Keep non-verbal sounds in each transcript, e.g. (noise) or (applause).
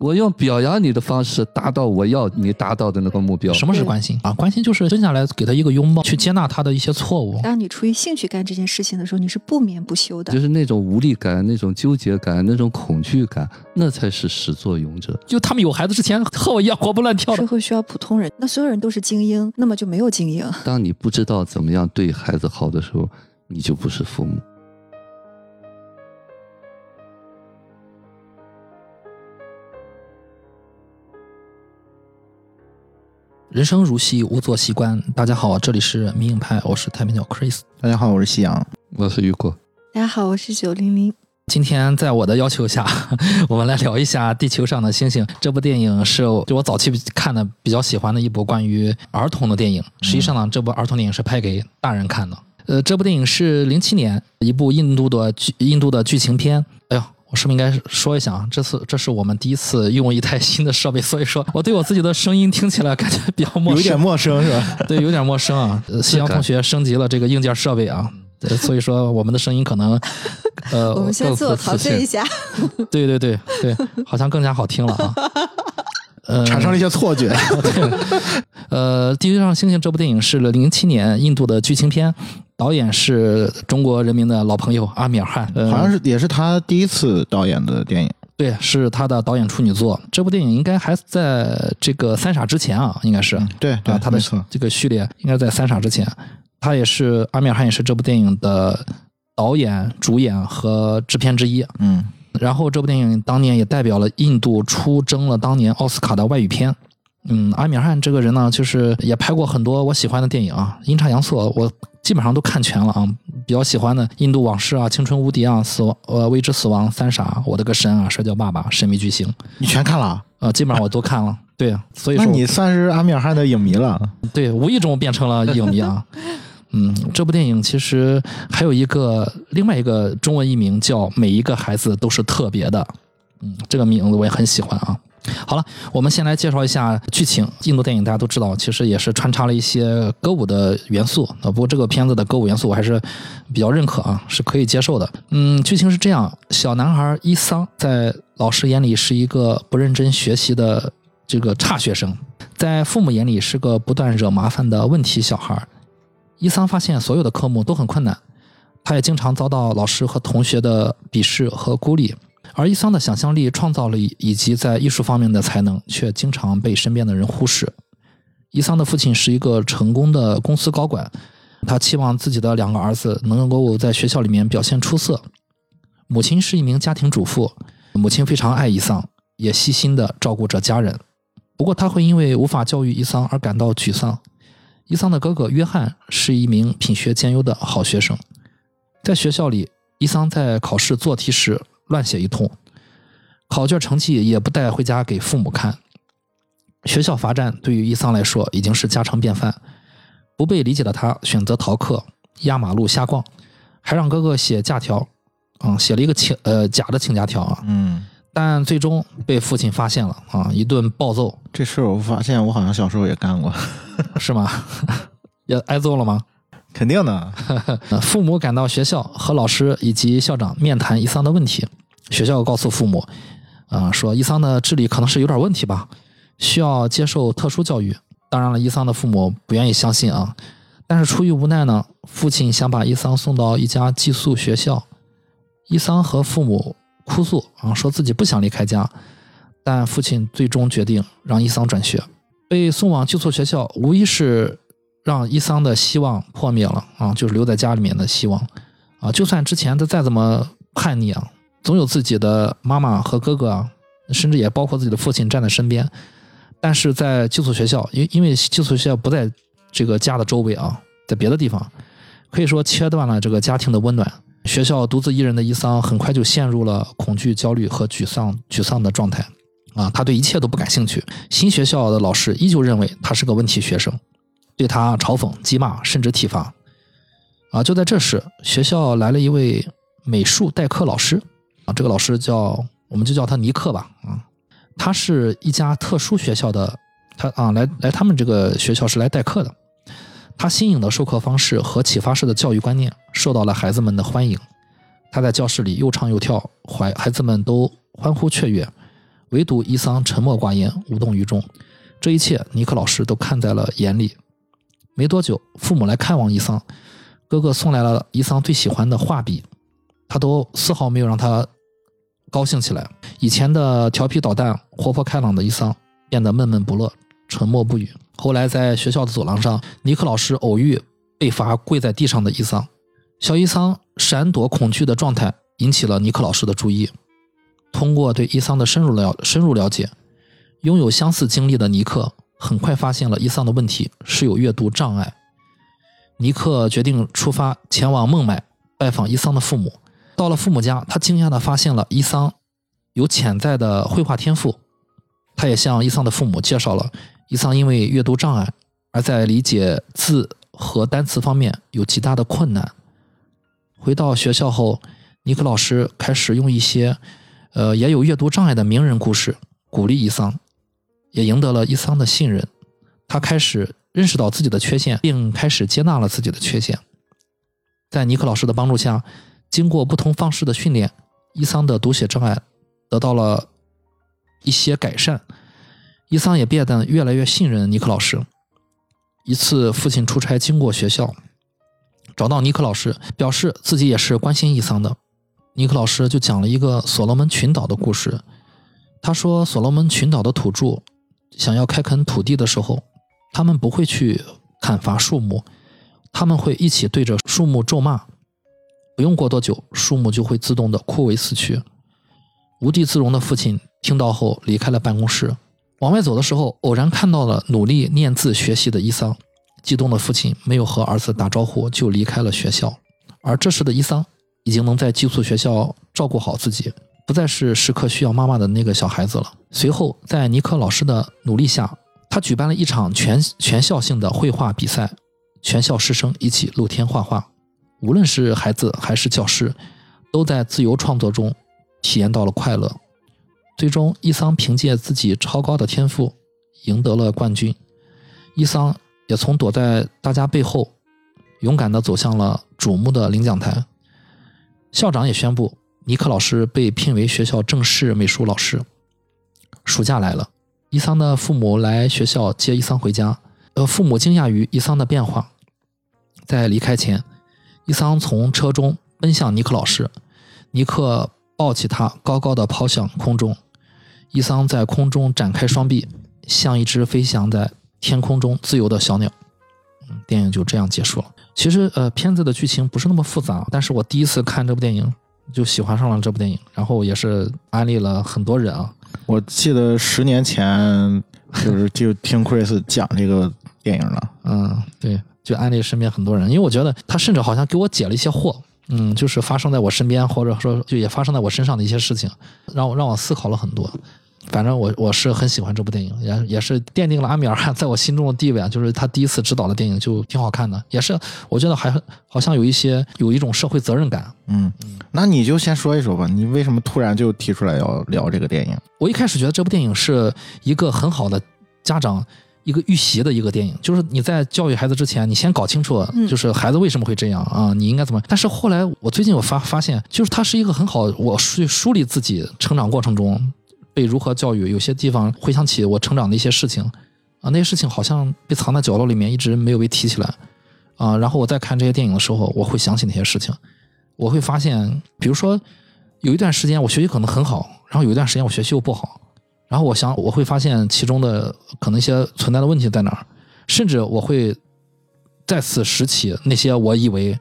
我用表扬你的方式达到我要你达到的那个目标。什么是关心啊？关心就是蹲下来给他一个拥抱，去接纳他的一些错误。当你出于兴趣干这件事情的时候，你是不眠不休的。就是那种无力感、那种纠结感、那种恐惧感，那才是始作俑者。就他们有孩子之前和我一样活蹦乱跳的。社会需要普通人，那所有人都是精英，那么就没有精英。当你不知道怎么样对孩子好的时候，你就不是父母。人生如戏，勿做戏官。大家好，这里是迷影派，我是太平鸟 Chris。大家好，我是夕阳，我是雨果。大家好，我是九零零。今天在我的要求下，我们来聊一下《地球上的星星》这部电影，是就我早期看的比较喜欢的一部关于儿童的电影。实际上呢，这部儿童电影是拍给大人看的。呃，这部电影是零七年一部印度的剧印度的剧情片。哎呦。我是不是应该说一下啊？这次这是我们第一次用一台新的设备，(laughs) 所以说我对我自己的声音听起来感觉比较陌生，有点陌生是吧？(laughs) 对，有点陌生啊。夕阳同学升级了这个硬件设备啊，所以说我们的声音可能呃，(laughs) 我们先自我陶醉一下。对对对对，好像更加好听了啊。呃，产生了一些错觉。(laughs) 呃，《地球上星星》这部电影是零七年印度的剧情片。导演是中国人民的老朋友阿米尔汗，呃好像是也是他第一次导演的电影。对，是他的导演处女作。这部电影应该还在这个《三傻》之前啊，应该是。对啊，他的这个序列应该在《三傻》之前。他也是阿米尔汗，也是这部电影的导演、主演和制片之一。嗯。然后这部电影当年也代表了印度出征了当年奥斯卡的外语片。嗯，阿米尔汗这个人呢，就是也拍过很多我喜欢的电影啊，阴差阳错，我基本上都看全了啊。比较喜欢的《印度往事》啊，《青春无敌》啊，《死亡》呃，《未知死亡》《三傻》，我的个神啊，《摔跤爸爸》《神秘巨星》，你全看了？呃，基本上我都看了。对，所以说你算是阿米尔汗的影迷了。对，无意中变成了影迷啊。(laughs) 嗯，这部电影其实还有一个另外一个中文译名叫《每一个孩子都是特别的》。嗯，这个名字我也很喜欢啊。好了，我们先来介绍一下剧情。印度电影大家都知道，其实也是穿插了一些歌舞的元素啊。不过这个片子的歌舞元素我还是比较认可啊，是可以接受的。嗯，剧情是这样：小男孩伊桑在老师眼里是一个不认真学习的这个差学生，在父母眼里是个不断惹麻烦的问题小孩。伊桑发现所有的科目都很困难，他也经常遭到老师和同学的鄙视和孤立。而伊桑的想象力、创造力以及在艺术方面的才能，却经常被身边的人忽视。伊桑的父亲是一个成功的公司高管，他期望自己的两个儿子能够在学校里面表现出色。母亲是一名家庭主妇，母亲非常爱伊桑，也细心的照顾着家人。不过，他会因为无法教育伊桑而感到沮丧。伊桑的哥哥约翰是一名品学兼优的好学生，在学校里，伊桑在考试做题时。乱写一通，考卷成绩也不带回家给父母看。学校罚站对于伊桑来说已经是家常便饭。不被理解的他选择逃课，压马路瞎逛，还让哥哥写假条，嗯，写了一个请呃假的请假条啊。嗯。但最终被父亲发现了啊，一顿暴揍。这事我发现我好像小时候也干过，(laughs) 是吗？也挨揍了吗？肯定的。(laughs) 父母赶到学校和老师以及校长面谈伊桑的问题。学校告诉父母，啊，说伊桑的智力可能是有点问题吧，需要接受特殊教育。当然了，伊桑的父母不愿意相信啊，但是出于无奈呢，父亲想把伊桑送到一家寄宿学校。伊桑和父母哭诉啊，说自己不想离开家，但父亲最终决定让伊桑转学。被送往寄宿学校，无疑是让伊桑的希望破灭了啊，就是留在家里面的希望啊，就算之前他再怎么叛逆啊。总有自己的妈妈和哥哥啊，甚至也包括自己的父亲站在身边，但是在寄宿学校，因因为寄宿学校不在这个家的周围啊，在别的地方，可以说切断了这个家庭的温暖。学校独自一人的伊桑很快就陷入了恐惧、焦虑和沮丧、沮丧的状态啊，他对一切都不感兴趣。新学校的老师依旧认为他是个问题学生，对他嘲讽、讥骂，甚至体罚。啊，就在这时，学校来了一位美术代课老师。啊，这个老师叫，我们就叫他尼克吧。啊，他是一家特殊学校的，他啊来来他们这个学校是来代课的。他新颖的授课方式和启发式的教育观念受到了孩子们的欢迎。他在教室里又唱又跳，孩孩子们都欢呼雀跃。唯独伊桑沉默寡言，无动于衷。这一切，尼克老师都看在了眼里。没多久，父母来看望伊桑，哥哥送来了伊桑最喜欢的画笔，他都丝毫没有让他高兴起来。以前的调皮捣蛋、活泼开朗的伊桑变得闷闷不乐、沉默不语。后来在学校的走廊上，尼克老师偶遇被罚跪在地上的伊桑，小伊桑闪躲恐惧的状态引起了尼克老师的注意。通过对伊桑的深入了深入了解，拥有相似经历的尼克很快发现了伊桑的问题是有阅读障碍。尼克决定出发前往孟买拜访伊桑的父母。到了父母家，他惊讶地发现了伊桑有潜在的绘画天赋。他也向伊桑的父母介绍了伊桑因为阅读障碍而在理解字和单词方面有极大的困难。回到学校后，尼克老师开始用一些。呃，也有阅读障碍的名人故事，鼓励伊桑，也赢得了伊桑的信任。他开始认识到自己的缺陷，并开始接纳了自己的缺陷。在尼克老师的帮助下，经过不同方式的训练，伊桑的读写障碍得到了一些改善。伊桑也变得越来越信任尼克老师。一次，父亲出差经过学校，找到尼克老师，表示自己也是关心伊桑的。尼克老师就讲了一个所罗门群岛的故事。他说，所罗门群岛的土著想要开垦土地的时候，他们不会去砍伐树木，他们会一起对着树木咒骂。不用过多久，树木就会自动的枯萎死去。无地自容的父亲听到后离开了办公室。往外走的时候，偶然看到了努力念字学习的伊桑。激动的父亲没有和儿子打招呼就离开了学校。而这时的伊桑。已经能在寄宿学校照顾好自己，不再是时刻需要妈妈的那个小孩子了。随后，在尼克老师的努力下，他举办了一场全全校性的绘画比赛，全校师生一起露天画画。无论是孩子还是教师，都在自由创作中体验到了快乐。最终，伊桑凭借自己超高的天赋赢得了冠军。伊桑也从躲在大家背后，勇敢地走向了瞩目的领奖台。校长也宣布，尼克老师被聘为学校正式美术老师。暑假来了，伊桑的父母来学校接伊桑回家。呃，父母惊讶于伊桑的变化。在离开前，伊桑从车中奔向尼克老师，尼克抱起他，高高的抛向空中。伊桑在空中展开双臂，像一只飞翔在天空中自由的小鸟。嗯，电影就这样结束了。其实，呃，片子的剧情不是那么复杂，但是我第一次看这部电影就喜欢上了这部电影，然后也是安利了很多人啊。我记得十年前就是就听 Chris 讲这个电影了，(laughs) 嗯，对，就安利身边很多人，因为我觉得他甚至好像给我解了一些惑，嗯，就是发生在我身边或者说就也发生在我身上的一些事情，让我让我思考了很多。反正我我是很喜欢这部电影，也也是奠定了阿米尔汗在我心中的地位啊。就是他第一次执导的电影就挺好看的，也是我觉得还好像有一些有一种社会责任感。嗯，那你就先说一说吧，你为什么突然就提出来要聊这个电影？我一开始觉得这部电影是一个很好的家长一个预习的一个电影，就是你在教育孩子之前，你先搞清楚，就是孩子为什么会这样啊，你应该怎么？但是后来我最近我发发现，就是它是一个很好我去梳理自己成长过程中。被如何教育？有些地方回想起我成长的一些事情，啊，那些事情好像被藏在角落里面，一直没有被提起来，啊，然后我在看这些电影的时候，我会想起那些事情，我会发现，比如说有一段时间我学习可能很好，然后有一段时间我学习又不好，然后我想我会发现其中的可能一些存在的问题在哪儿，甚至我会再次拾起那些我以为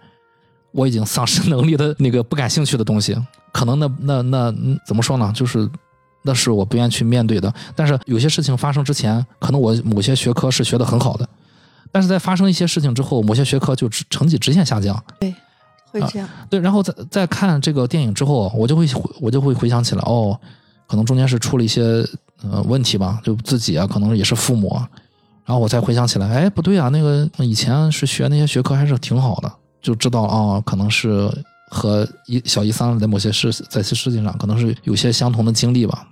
我已经丧失能力的那个不感兴趣的东西，可能那那那怎么说呢？就是。那是我不愿意去面对的。但是有些事情发生之前，可能我某些学科是学的很好的，但是在发生一些事情之后，某些学科就成绩直线下降。对，会这样。对，然后在在看这个电影之后，我就会我就会回想起来，哦，可能中间是出了一些呃问题吧，就自己啊，可能也是父母，然后我才回想起来，哎，不对啊，那个以前是学那些学科还是挺好的，就知道啊，可能是和一小一三在某些事在些事情上可能是有些相同的经历吧。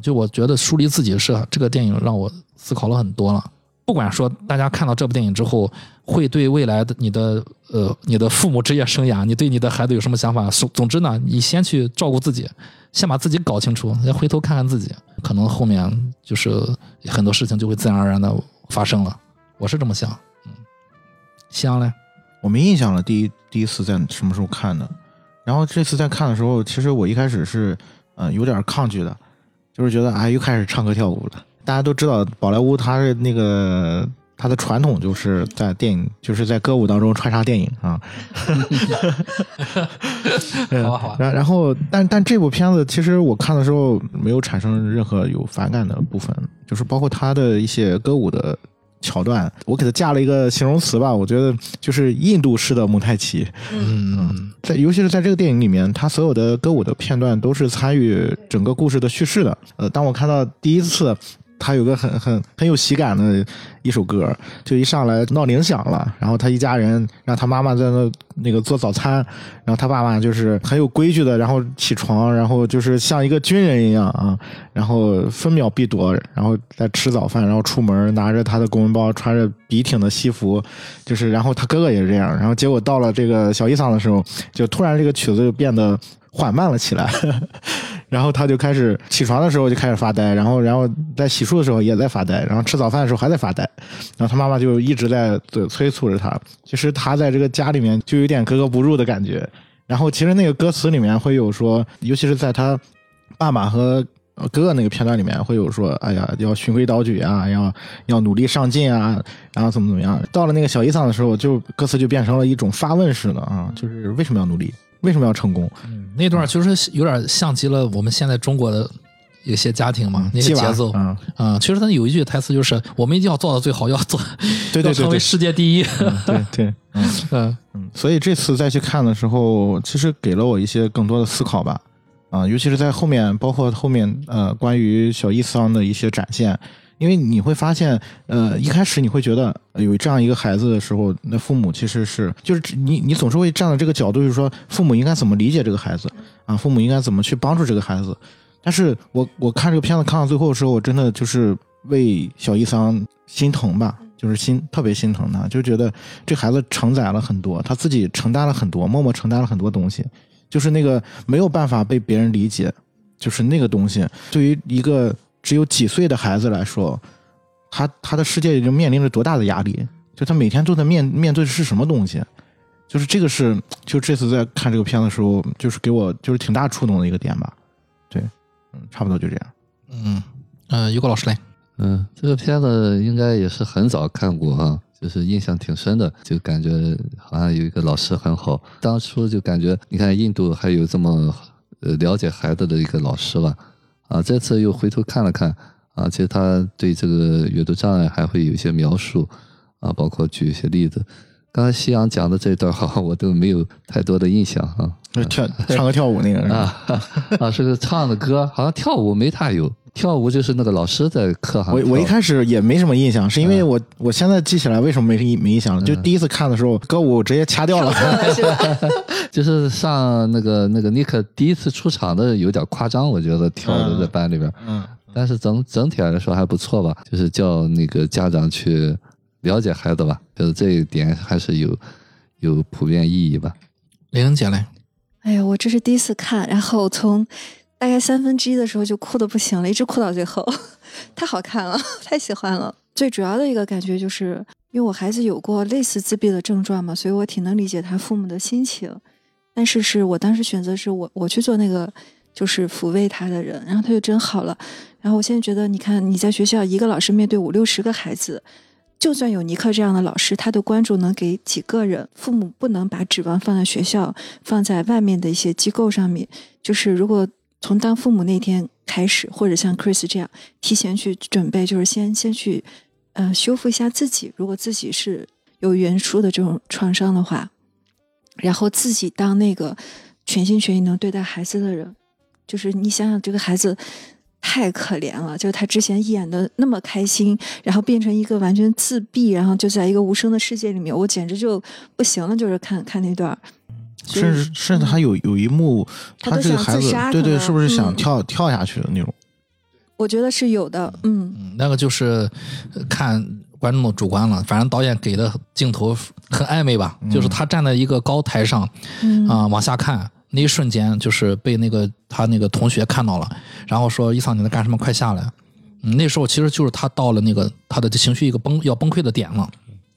就我觉得梳理自己是这个电影让我思考了很多了。不管说大家看到这部电影之后，会对未来的你的呃你的父母职业生涯，你对你的孩子有什么想法？总总之呢，你先去照顾自己，先把自己搞清楚，再回头看看自己，可能后面就是很多事情就会自然而然的发生了。我是这么想。嗯，香嘞，我没印象了，第一第一次在什么时候看的？然后这次在看的时候，其实我一开始是呃有点抗拒的，就是觉得哎又开始唱歌跳舞了。大家都知道宝莱坞它是那个它的传统就是在电影就是在歌舞当中穿插电影啊。(laughs) 好然然后但但这部片子其实我看的时候没有产生任何有反感的部分，就是包括它的一些歌舞的桥段，我给它加了一个形容词吧，我觉得就是印度式的蒙太奇。嗯在尤其是在这个电影里面，它所有的歌舞的片段都是参与整个故事的叙事的。呃，当我看到第一次，他有个很很很有喜感的一首歌，就一上来闹铃响了，然后他一家人让他妈妈在那那个做早餐，然后他爸爸就是很有规矩的，然后起床，然后就是像一个军人一样啊，然后分秒必夺，然后在吃早饭，然后出门拿着他的公文包，穿着笔挺的西服，就是然后他哥哥也是这样，然后结果到了这个小伊桑的时候，就突然这个曲子就变得缓慢了起来，(laughs) 然后他就开始起床的时候就开始发呆，然后然后在洗漱的时候也在发呆，然后吃早饭的时候还在发呆，然后他妈妈就一直在催催促着他。其实他在这个家里面就有点格格不入的感觉。然后其实那个歌词里面会有说，尤其是在他爸爸和哥哥那个片段里面会有说，哎呀，要循规蹈矩啊，要要努力上进啊，然后怎么怎么样。到了那个小伊桑的时候，就歌词就变成了一种发问式的啊，就是为什么要努力，为什么要成功？嗯，那段其实有点像极了我们现在中国的有些家庭嘛，那些节奏。嗯，啊、其实他有一句台词就是：“我们一定要做到最好，要做，对对对成为世界第一。对对，嗯。(laughs) 嗯嗯，所以这次再去看的时候，其实给了我一些更多的思考吧。啊，尤其是在后面，包括后面呃关于小伊桑的一些展现，因为你会发现，呃，一开始你会觉得有这样一个孩子的时候，那父母其实是就是你你总是会站在这个角度，就是说父母应该怎么理解这个孩子啊，父母应该怎么去帮助这个孩子。但是我我看这个片子看到最后的时候，我真的就是为小伊桑心疼吧，就是心特别心疼他，就觉得这孩子承载了很多，他自己承担了很多，默默承担了很多东西，就是那个没有办法被别人理解，就是那个东西，对于一个只有几岁的孩子来说，他他的世界已经面临着多大的压力，就他每天都在面面对的是什么东西。就是这个是，就这次在看这个片子的时候，就是给我就是挺大触动的一个点吧，对，嗯，差不多就这样。嗯呃，于果老师来，嗯，这个片子应该也是很早看过啊，就是印象挺深的，就感觉好像有一个老师很好。当初就感觉，你看印度还有这么呃了解孩子的一个老师吧，啊，这次又回头看了看啊，其实他对这个阅读障碍还会有一些描述啊，包括举一些例子。刚才夕阳讲的这段好像我都没有太多的印象啊。就跳唱歌跳舞那个是吧？啊 (laughs) 啊，是个唱的歌，好像跳舞没太有，跳舞就是那个老师在课上我我一开始也没什么印象，是因为我我现在记起来为什么没没印象了，就第一次看的时候歌舞直接掐掉了。(laughs) 就是上那个那个尼克第一次出场的有点夸张，我觉得跳的在班里边，嗯，但是整整体来说还不错吧，就是叫那个家长去了解孩子吧，就是这一点还是有有普遍意义吧。玲玲姐嘞，哎呀，我这是第一次看，然后从大概三分之一的时候就哭的不行了，一直哭到最后，(laughs) 太好看了，(laughs) 太喜欢了。最主要的一个感觉就是，因为我孩子有过类似自闭的症状嘛，所以我挺能理解他父母的心情。但是是我当时选择是我我去做那个就是抚慰他的人，然后他就真好了。然后我现在觉得，你看你在学校一个老师面对五六十个孩子，就算有尼克这样的老师，他的关注能给几个人？父母不能把指望放在学校，放在外面的一些机构上面。就是如果从当父母那天开始，或者像 Chris 这样提前去准备，就是先先去呃修复一下自己。如果自己是有原初的这种创伤的话，然后自己当那个全心全意能对待孩子的人，就是你想想这个孩子。太可怜了，就是他之前演的那么开心，然后变成一个完全自闭，然后就在一个无声的世界里面，我简直就不行了。就是看看那段，甚至甚至还有有一幕，他这个孩子对对，是不是想嗯跳跳下去的那种？我觉得是有的，嗯，嗯，那个就是呃看观众的主观了，反正导演给的镜头很暧昧吧，就是他站在一个高台上，嗯啊、往下看，那一瞬间就是被那个他那个同学看到了，然后说：“伊桑你在干什么？快下来！”嗯，那时候其实就是他到了那个他的情绪一个崩要崩溃的点了，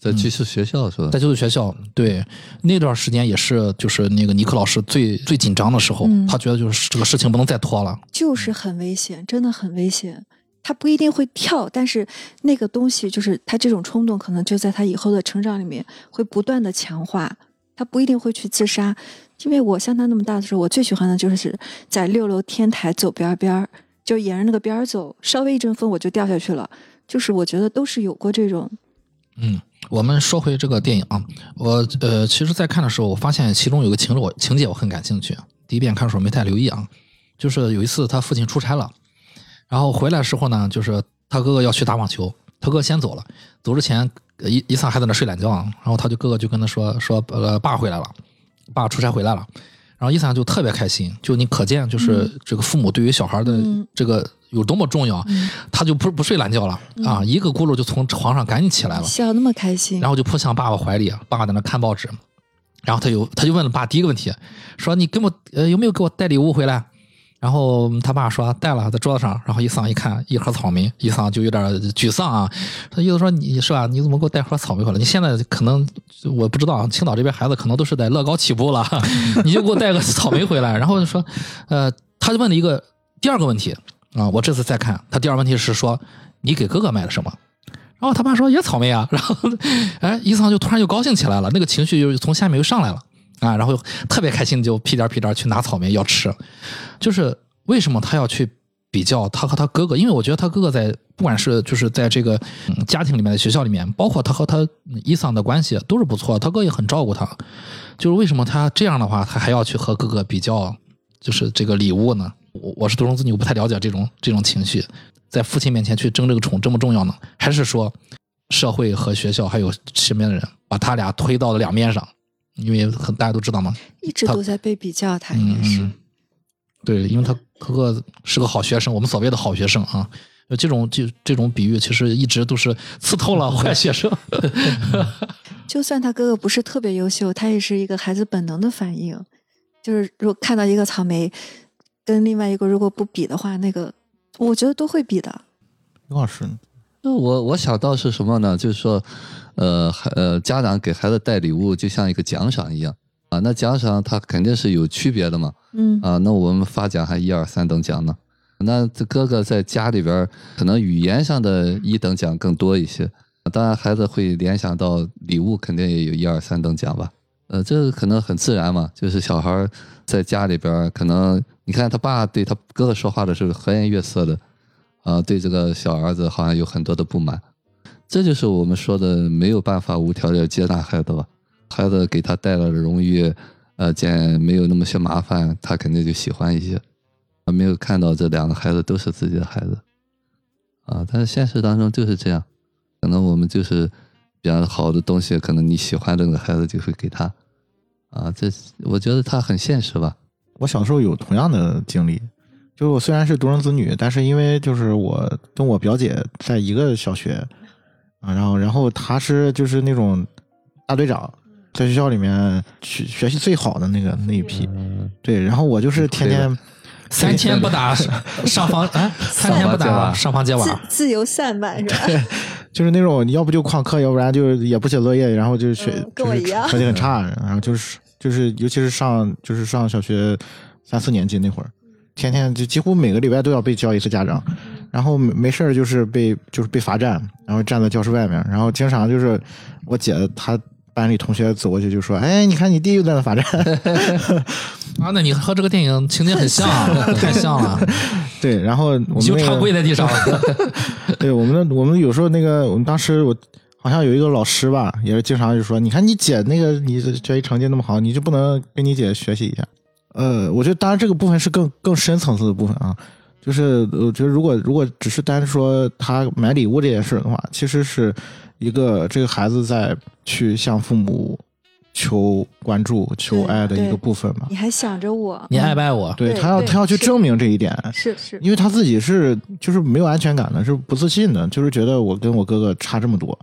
在寄宿学校是吧？在寄宿学校，对那段时间也是就是那个尼克老师最最紧张的时候，嗯他觉得就是这个事情不能再拖了，就是很危险，真的很危险。他不一定会跳，但是那个东西就是他这种冲动，可能就在他以后的成长里面会不断的强化。他不一定会去自杀，因为我像他那么大的时候，我最喜欢的就是在六楼天台走边边儿，就沿着那个边儿走，稍微一阵风我就掉下去了。就是我觉得都是有过这种，嗯，我们说回这个电影啊，我呃，其实，在看的时候，我发现其中有个情我情节我很感兴趣。第一遍看的时候没太留意啊，就是有一次他父亲出差了，然后回来的时候呢，就是他哥哥要去打网球，他哥先走了，走之前呃伊伊桑还在那睡懒觉啊，然后他就哥哥就跟他说说呃爸回来了，爸出差回来了。然后伊桑就特别开心，就你可见就是这个父母对于小孩的嗯这个有多么重要，他就不不睡懒觉了啊，一个咕噜就从床上赶紧起来了，笑那么开心，然后就扑向爸爸怀里，爸爸在那看报纸，然后他就他就问了爸第一个问题，说你给我呃有没有给我带礼物回来？然后他爸说带了，在桌子上。然后伊桑一看一盒草莓，伊桑就有点沮丧啊。他意思说你是吧？你怎么给我带盒草莓回来？你现在可能我不知道，青岛这边孩子可能都是在乐高起步了，(laughs) 你就给我带个草莓回来。然后就说，呃，他就问了一个第二个问题啊，我这次再看，他第二个问题是说你给哥哥买了什么？然后他爸说也草莓啊，然后哎，伊桑就突然就高兴起来了，那个情绪又从下面又上来了啊，然后特别开心，就屁颠儿屁颠儿去拿草莓要吃。就是为什么他要去比较他和他哥哥？因为我觉得他哥哥在不管是就是在这个家庭里面的学校里面，包括他和他伊桑的关系都是不错，他哥也很照顾他。就是为什么他这样的话，他还要去和哥哥比较，就是这个礼物呢？我我是独生子女，我不太了解这种这种情绪，在父亲面前去争这个宠这么重要呢？还是说社会和学校还有身边的人把他俩推到了两面上？因为很大家都知道嘛，一直都在被比较，他应该是。嗯，对，因为他哥哥是个好学生，我们所谓的好学生啊，就这种这这种比喻，其实一直都是刺痛了坏学生。(laughs) (laughs) 就算他哥哥不是特别优秀，他也是一个孩子本能的反应。就是如果看到一个草莓，跟另外一个如果不比的话，那个我觉得都会比的。刘老师，那我我想到是什么呢？就是说，呃，孩呃，家长给孩子带礼物就像一个奖赏一样啊。那奖赏它肯定是有区别的嘛嗯啊。那我们发奖还一二三等奖呢。那这哥哥在家里边儿可能语言上的一等奖更多一些，当然孩子会联想到礼物，肯定也有一二三等奖吧。呃，这个可能很自然嘛，就是小孩儿在家里边儿可能你看他爸对他哥哥说话的时候和颜悦色的，啊、对这个小儿子好像有很多的不满，这就是我们说的没有办法无条件接纳孩子吧。孩子给他带来的荣誉，呃，见没有那么些麻烦，他肯定就喜欢一些。啊，没有看到这两个孩子都是自己的孩子，啊，但是现实当中就是这样，可能我们就是比较好的东西，可能你喜欢这个孩子就会给他，啊，这我觉得他很现实吧。我小时候有同样的经历，就是我虽然是独生子女，但是因为就是我跟我表姐在一个小学啊，然后然后他是就是那种大队长，在学校里面学学习最好的那个那一批，嗯，对，然后我就是天天 (laughs) 三天不打上房啊，三天不打上房揭瓦。自，由散漫是吧？就是那种你要不就旷课，要不然就是也不写作业，然后就学、嗯跟我一样就是成绩很差，然后就是就是尤其是上就是上小学三四年级那会儿，天天就几乎每个礼拜都要被叫一次家长，然后没没事儿就是被就是被罚站，然后站在教室外面，然后经常就是我姐她班里同学走过去就说：“哎，你看你弟又在那罚站。(laughs) 啊，那你和这个电影情节很像啊，太像了，”对，然后我们、那个、就常跪在地上。对我们的，我们有时候那个，我们当时我好像有一个老师吧，也是经常就说，你看你姐那个你的学习成绩那么好，你就不能跟你姐学习一下？呃，我觉得当然这个部分是更更深层次的部分啊，就是我觉得如果如果只是单说他买礼物这件事的话，其实是一个这个孩子在去向父母求关注、求爱的一个部分嘛。你还想着我，你爱不爱我？对对他要他要去证明这一点，是是，因为他自己是就是没有安全感的，是不自信的，就是觉得我跟我哥哥差这么多。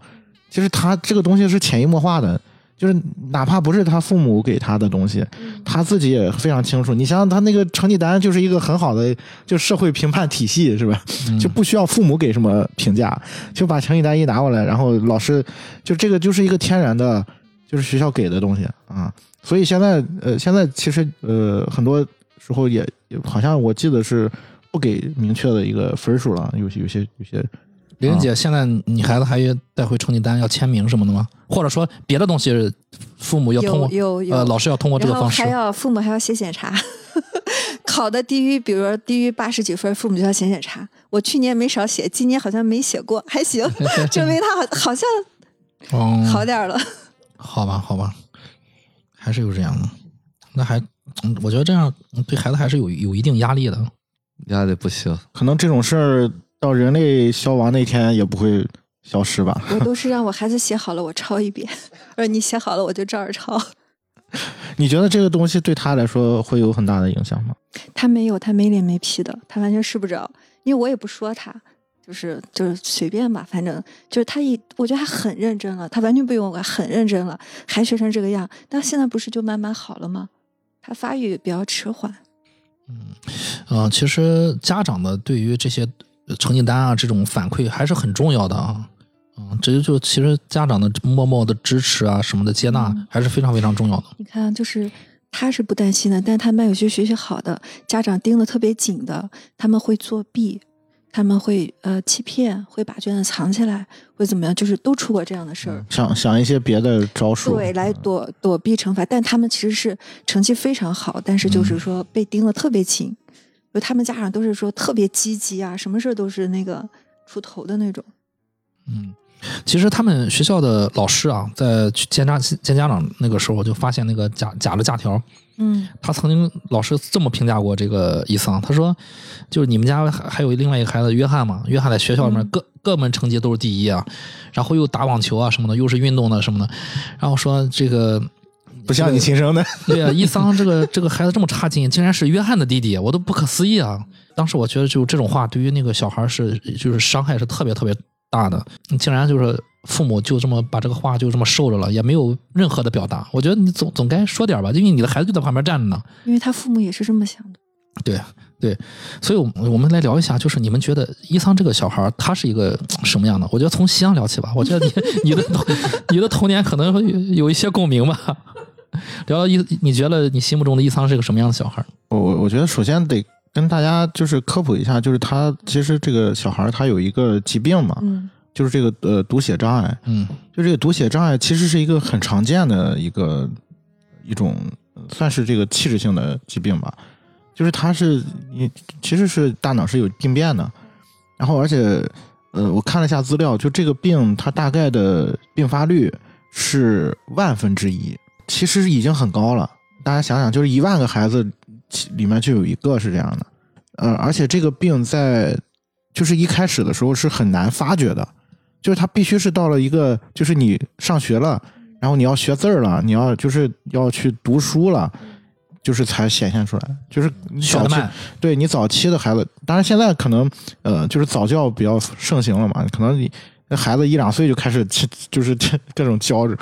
其实他这个东西是潜移默化的，就是哪怕不是他父母给他的东西，嗯他自己也非常清楚。你想想，他那个成绩单就是一个很好的就社会评判体系，是吧？嗯就不需要父母给什么评价，就把成绩单一拿过来，然后老师就这个就是一个天然的，就是学校给的东西啊。所以现在呃，现在其实呃，很多时候也也好像我记得是不给明确的一个分数了，有些有些有些玲玲姐，现在你孩子还带回成绩单要签名什么的吗？或者说别的东西，父母要通过有有，呃老师要通过这个方式然后还。要父母还要写检查，(laughs) 考的低于，比如说低于八十几分，父母就要写检查。我去年没少写，今年好像没写过，还行，(laughs) 证明他好好像嗯，好点儿了。(laughs) 好吧，好吧，还是有这样的。那还，嗯我觉得这样嗯对孩子还是有有一定压力的。压力不行。可能这种事儿到人类消亡那天也不会消失吧。(laughs) 我都是让我孩子写好了，我抄一遍，我 (laughs) 说你写好了，我就照着抄。(laughs) 你觉得这个东西对他来说会有很大的影响吗？他没有，他没脸没皮的，他完全试不着，因为我也不说他，就是就是随便吧，反正就是他一，我觉得他很认真了，他完全不用我，很认真了，还学成这个样，但现在不是就慢慢好了吗？他发育比较迟缓，嗯、其实家长的对于这些呃成绩单啊这种反馈还是很重要的啊。嗯，这就就其实家长的默默的支持啊什么的接纳嗯还是非常非常重要的。你看，就是他是不担心的，但他们有些学习好的家长盯的特别紧的，他们会作弊，他们会呃欺骗，会把卷子藏起来，会怎么样？就是都出过这样的事儿。想想一些别的招数，对，来躲躲避惩罚，但他们其实是成绩非常好，但是就是说被盯的特别紧，就他们家长都是说特别积极啊，什么事儿都是那个出头的那种。嗯，其实他们学校的老师啊，在去见家见家长那个时候，就发现那个假假的假条。嗯他曾经老师这么评价过这个伊桑，他说，就是你们家还还有另外一个孩子约翰嘛，约翰在学校里面嗯各、各门成绩都是第一啊，然后又打网球啊什么的，又是运动的什么的，然后说这个不像你亲生的。(laughs) 对啊，伊桑这个这个孩子这么差劲，竟然是约翰的弟弟，我都不可思议啊！当时我觉得就这种话对于那个小孩是就是伤害是特别特别大的，竟然就是父母就这么把这个话就这么受着了，也没有任何的表达。我觉得你总总该说点吧，因为你的孩子就在旁边站着呢。因为他父母也是这么想的。对对，所以，我们我们来聊一下，就是你们觉得伊桑这个小孩他是一个什么样的？我觉得从西安聊起吧。我觉得你 (laughs) 你的童你的童年可能会有一些共鸣吧。(laughs) 聊聊伊，你觉得你心目中的伊桑是个什么样的小孩？我我我觉得首先得跟大家就是科普一下，就是他其实这个小孩他有一个疾病嘛，嗯就是这个呃读写障碍。嗯就这个读写障碍其实是一个很常见的一个一种呃算是这个器质性的疾病吧，就是他是你其实是大脑是有病变的，然后而且呃我看了一下资料，就这个病它大概的并发率是万分之一，其实已经很高了。大家想想，就是一万个孩子其里面就有一个是这样的，呃，而且这个病在就是一开始的时候是很难发觉的，就是他必须是到了一个，就是你上学了，然后你要学字儿了，你要就是要去读书了，就是才显现出来。就是你早期对你早期的孩子，当然现在可能呃就是早教比较盛行了嘛，可能你那孩子一两岁就开始 (laughs) 就是各种教着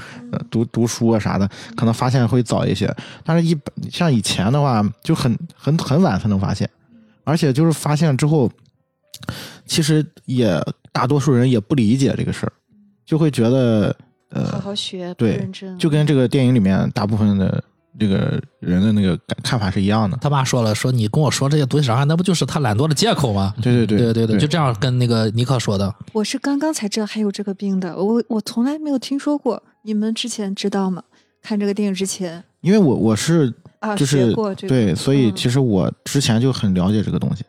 读读书啊啥的，可能发现会早一些。但是一般像以前的话，就很很很晚才能发现，而且就是发现之后，其实也大多数人也不理解这个事儿，就会觉得好呃，好好学，对认真，就跟这个电影里面大部分的这个人的那个感看法是一样的。他爸说了，说你跟我说这些读写障碍，那不就是他懒惰的借口吗？对对对对对对，就这样跟那个尼克说的。我是刚刚才知道还有这个病的，我我从来没有听说过。你们之前知道吗？看这个电影之前因为我我是啊，就是对，所以嗯其实我之前就很了解这个东西。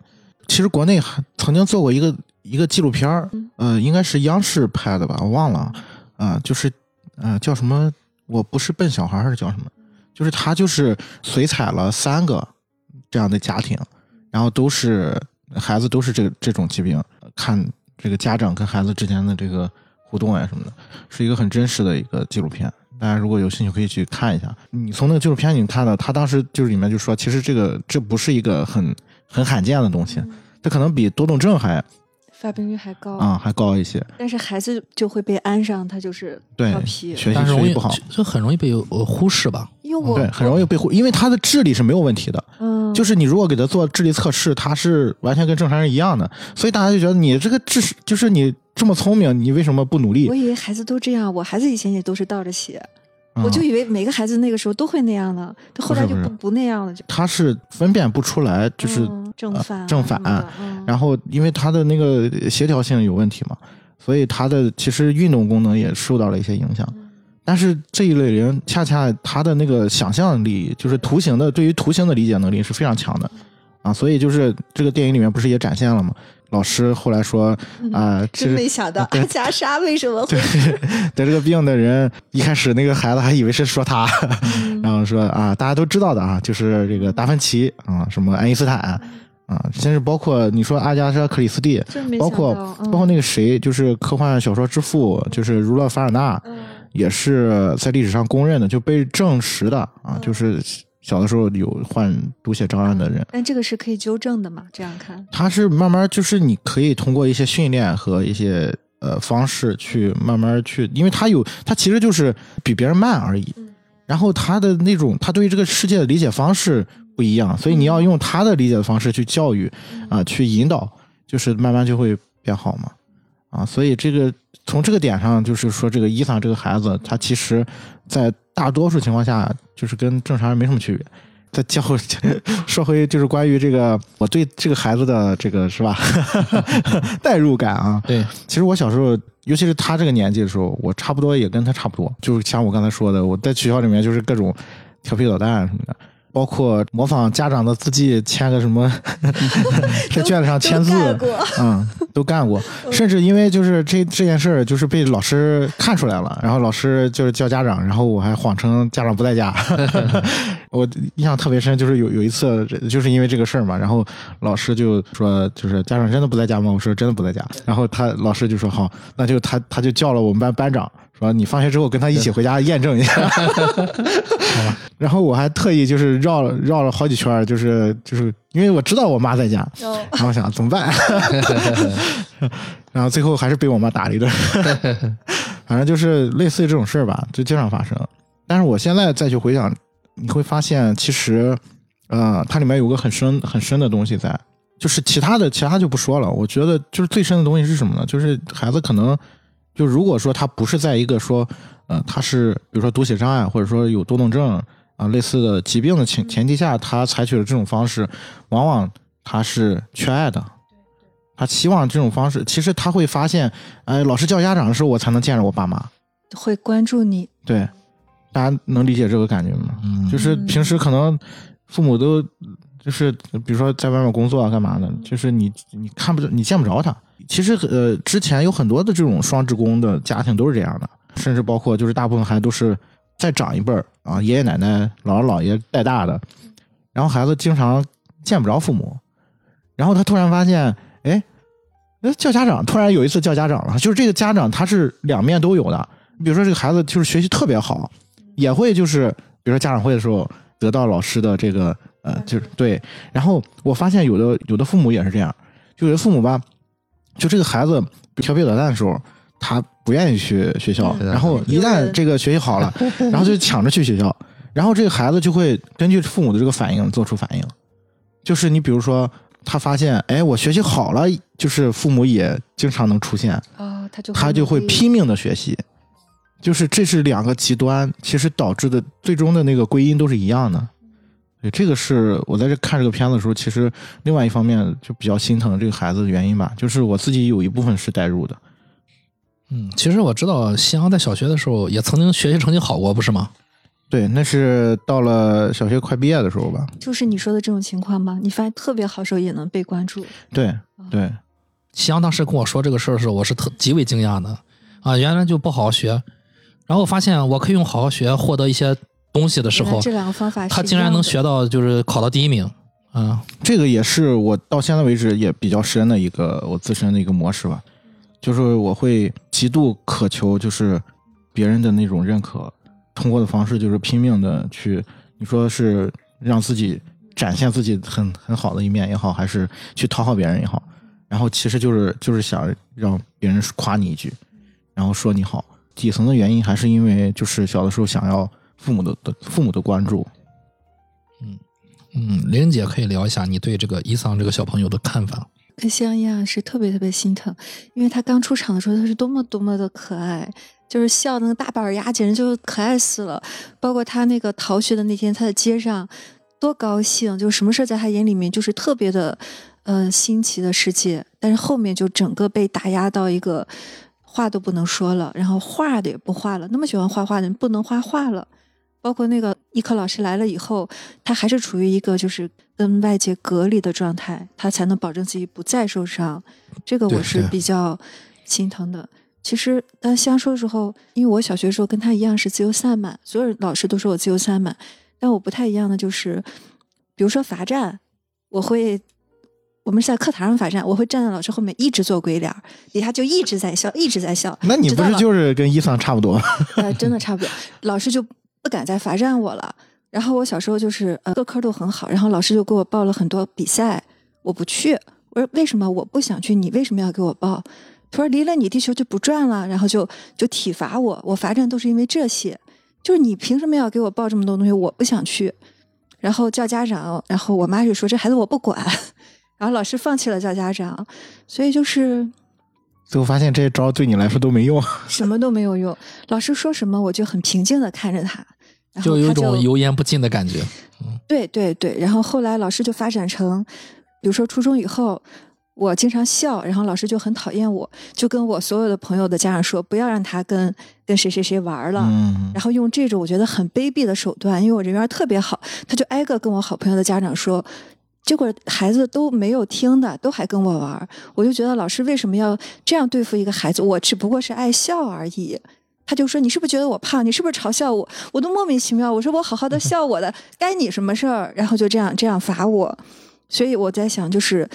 其实国内还曾经做过一个一个纪录片儿嗯，呃，应该是央视拍的吧，我忘了啊、就是呃叫什么？我不是笨小孩儿还是叫什么？就是他就是随采了三个这样的家庭，然后都是孩子都是这个这种疾病，看这个家长跟孩子之间的这个互动啊什么的，是一个很真实的一个纪录片。大家如果有兴趣可以去看一下。你从那个纪录片里看到，他当时就是里面就说，其实这个这不是一个很很罕见的东西，这可能比多动症还发病率还高啊、还高一些。但是孩子就会被安上，他就是对调皮，学习但是容易学习不好，就很容易被呃忽视吧。因为我对，很容易被忽，因为他的智力是没有问题的。嗯，就是你如果给他做智力测试，他是完全跟正常人一样的，所以大家就觉得你这个智，就是你这么聪明，你为什么不努力我？以为孩子都这样，我孩子以前也都是倒着写，嗯我就以为每个孩子那个时候都会那样的，他后来就不是不那样了，就他是分辨不出来，就是、嗯正呃反啊正反然后因为他的那个协调性有问题嘛，所以他的其实运动功能也受到了一些影响。嗯但是这一类人恰恰他的那个想象力，就是图形的对于图形的理解能力是非常强的啊，所以就是这个电影里面不是也展现了吗？老师后来说啊，这真没想到阿加莎为什么会 (laughs) 得这个病的人，一开始那个孩子还以为是说他，嗯。然后说啊，大家都知道的啊，就是这个达芬奇啊，什么爱因斯坦啊，甚至包括你说阿加莎·克里斯蒂，包括到包括那个谁，就是科幻小说之父，就是儒勒·凡尔纳，嗯。也是在历史上公认的，就被证实的啊，嗯。就是小的时候有患读写障碍的人。但这个是可以纠正的嘛？这样看，他是慢慢就是你可以通过一些训练和一些呃方式去慢慢去，因为他有他其实就是比别人慢而已嗯，然后他的那种他对于这个世界的理解方式不一样，所以你要用他的理解的方式去教育啊，去引导，就是慢慢就会变好嘛，啊，所以这个从这个点上就是说，这个伊桑这个孩子，他其实在大多数情况下就是跟正常人没什么区别。再教 (laughs) 说回就是关于这个我对这个孩子的这个是吧 (laughs) 代入感啊，对，其实我小时候，尤其是他这个年纪的时候，我差不多也跟他差不多，就是像我刚才说的，我在学校里面就是各种调皮捣蛋什么的，包括模仿家长的字迹，签个什么，(laughs) (laughs) 在卷子上签字嗯，都干过，甚至因为就是这这件事儿，就是被老师看出来了，然后老师就是叫家长，然后我还谎称家长不在家。(laughs) 我印象特别深，就是有有一次，就是因为这个事儿嘛，然后老师就说，就是家长真的不在家吗？我说真的不在家。然后他老师就说好，那就他他就叫了我们班班长，说你放学之后跟他一起回家验证一下。(laughs) 然后我还特意就是绕了绕了好几圈，就是就是因为我知道我妈在家，哦然后想怎么办，(laughs) 然后最后还是被我妈打了一顿。(laughs) 反正就是类似于这种事儿吧，就经常发生。但是我现在再去回想，你会发现其实，呃，它里面有个很深很深的东西在，就是其他的其他就不说了。我觉得就是最深的东西是什么呢？就是孩子可能就如果说他不是在一个说，呃，他是比如说读写障碍或者说有多动症啊、类似的疾病的前前提下，他采取了这种方式，往往他是缺爱的。他期望这种方式，其实他会发现，哎，老师叫家长的时候，我才能见着我爸妈。会关注你，对，大家能理解这个感觉吗？嗯就是平时可能父母都就是比如说在外面工作啊，干嘛的，就是你你看不着，你见不着他。其实呃，之前有很多的这种双职工的家庭都是这样的，甚至包括就是大部分孩子都是再长一辈儿啊，爷爷奶奶、姥姥姥爷带大的，然后孩子经常见不着父母，然后他突然发现，哎，那叫家长，突然有一次叫家长了，就是这个家长他是两面都有的。你比如说这个孩子就是学习特别好，也会就是比如说家长会的时候得到老师的这个呃就是对，然后我发现有的有的父母也是这样，就有的父母吧，就这个孩子调皮捣蛋的时候，他不愿意去学校，嗯然后一旦这个学习好了，然后就抢着去学校，然后这个孩子就会根据父母的这个反应做出反应，就是你比如说他发现，哎，我学习好了，就是父母也经常能出现，哦，他就他就会拼命的学习，就是这是两个极端，其实导致的最终的那个归因都是一样的。对，这个是我在这看这个片子的时候，其实另外一方面就比较心疼这个孩子的原因吧，就是我自己有一部分是代入的。嗯，其实我知道夕阳在小学的时候也曾经学习成绩好过，不是吗？对，那是到了小学快毕业的时候吧。就是你说的这种情况吗？你发现特别好时候也能被关注，对对，夕阳当时跟我说这个事儿的时候，我是特极为惊讶的啊！原来就不好好学，然后我发现我可以用好好学获得一些东西的时候，这两个方法他竟然能学到就是考到第一名啊！这个也是我到现在为止也比较深的一个我自身的一个模式吧，就是我会极度渴求就是别人的那种认可，通过的方式就是拼命的去，你说是让自己展现自己很很好的一面也好，还是去讨好别人也好，然后其实就是就是想让别人夸你一句，然后说你好。底层的原因还是因为就是小的时候想要父母的的父母的关注。嗯嗯，玲姐可以聊一下你对这个伊桑这个小朋友的看法。跟夕阳一样是特别特别心疼，因为他刚出场的时候他是多么多么的可爱，就是笑那个大板牙，简直就可爱死了。包括他那个逃学的那天，他在街上多高兴，就什么事在他眼里面就是特别的，呃，新奇的世界。但是后面就整个被打压到一个话都不能说了，然后画的也不画了，那么喜欢画画的人不能画画了。包括那个艺科老师来了以后，他还是处于一个就是跟外界隔离的状态，他才能保证自己不再受伤。这个我是比较心疼的。其实当相说的时候，因为我小学的时候跟他一样是自由散漫，所有老师都说我自由散漫，但我不太一样的就是，比如说罚站，我会。我们是在课堂上罚站，我会站在老师后面一直做鬼脸儿，底下就一直在笑，一直在笑。那你不是就是跟伊桑差不多？(laughs) 呃，真的差不多，老师就不敢再罚站我了。然后我小时候就是呃各科都很好，然后老师就给我报了很多比赛，我不去。我说为什么我不想去？你为什么要给我报？他说离了你地球就不转了，然后就就体罚我。我罚站都是因为这些，就是你凭什么要给我报这么多东西？我不想去。然后叫家长，然后我妈就说这孩子我不管，(laughs) 然后老师放弃了叫家长，所以就是最后发现这些招对你来说都没用。什么都没有用。老师说什么我就很平静的看着他，然后就有一种油盐不进的感觉。对对对，然后后来老师就发展成，比如说初中以后，我经常笑，然后老师就很讨厌我，就跟我所有的朋友的家长说，不要让他跟跟谁谁谁玩了。嗯，然后用这种我觉得很卑鄙的手段，因为我人缘特别好，他就挨个跟我好朋友的家长说，结果孩子都没有听的，都还跟我玩儿，我就觉得老师为什么要这样对付一个孩子？我只不过是爱笑而已。他就说：“你是不是觉得我胖？你是不是嘲笑我？”我都莫名其妙。我说：“我好好的 (laughs) 笑我的，该你什么事儿？”然后就这样这样罚我。所以我在想，就是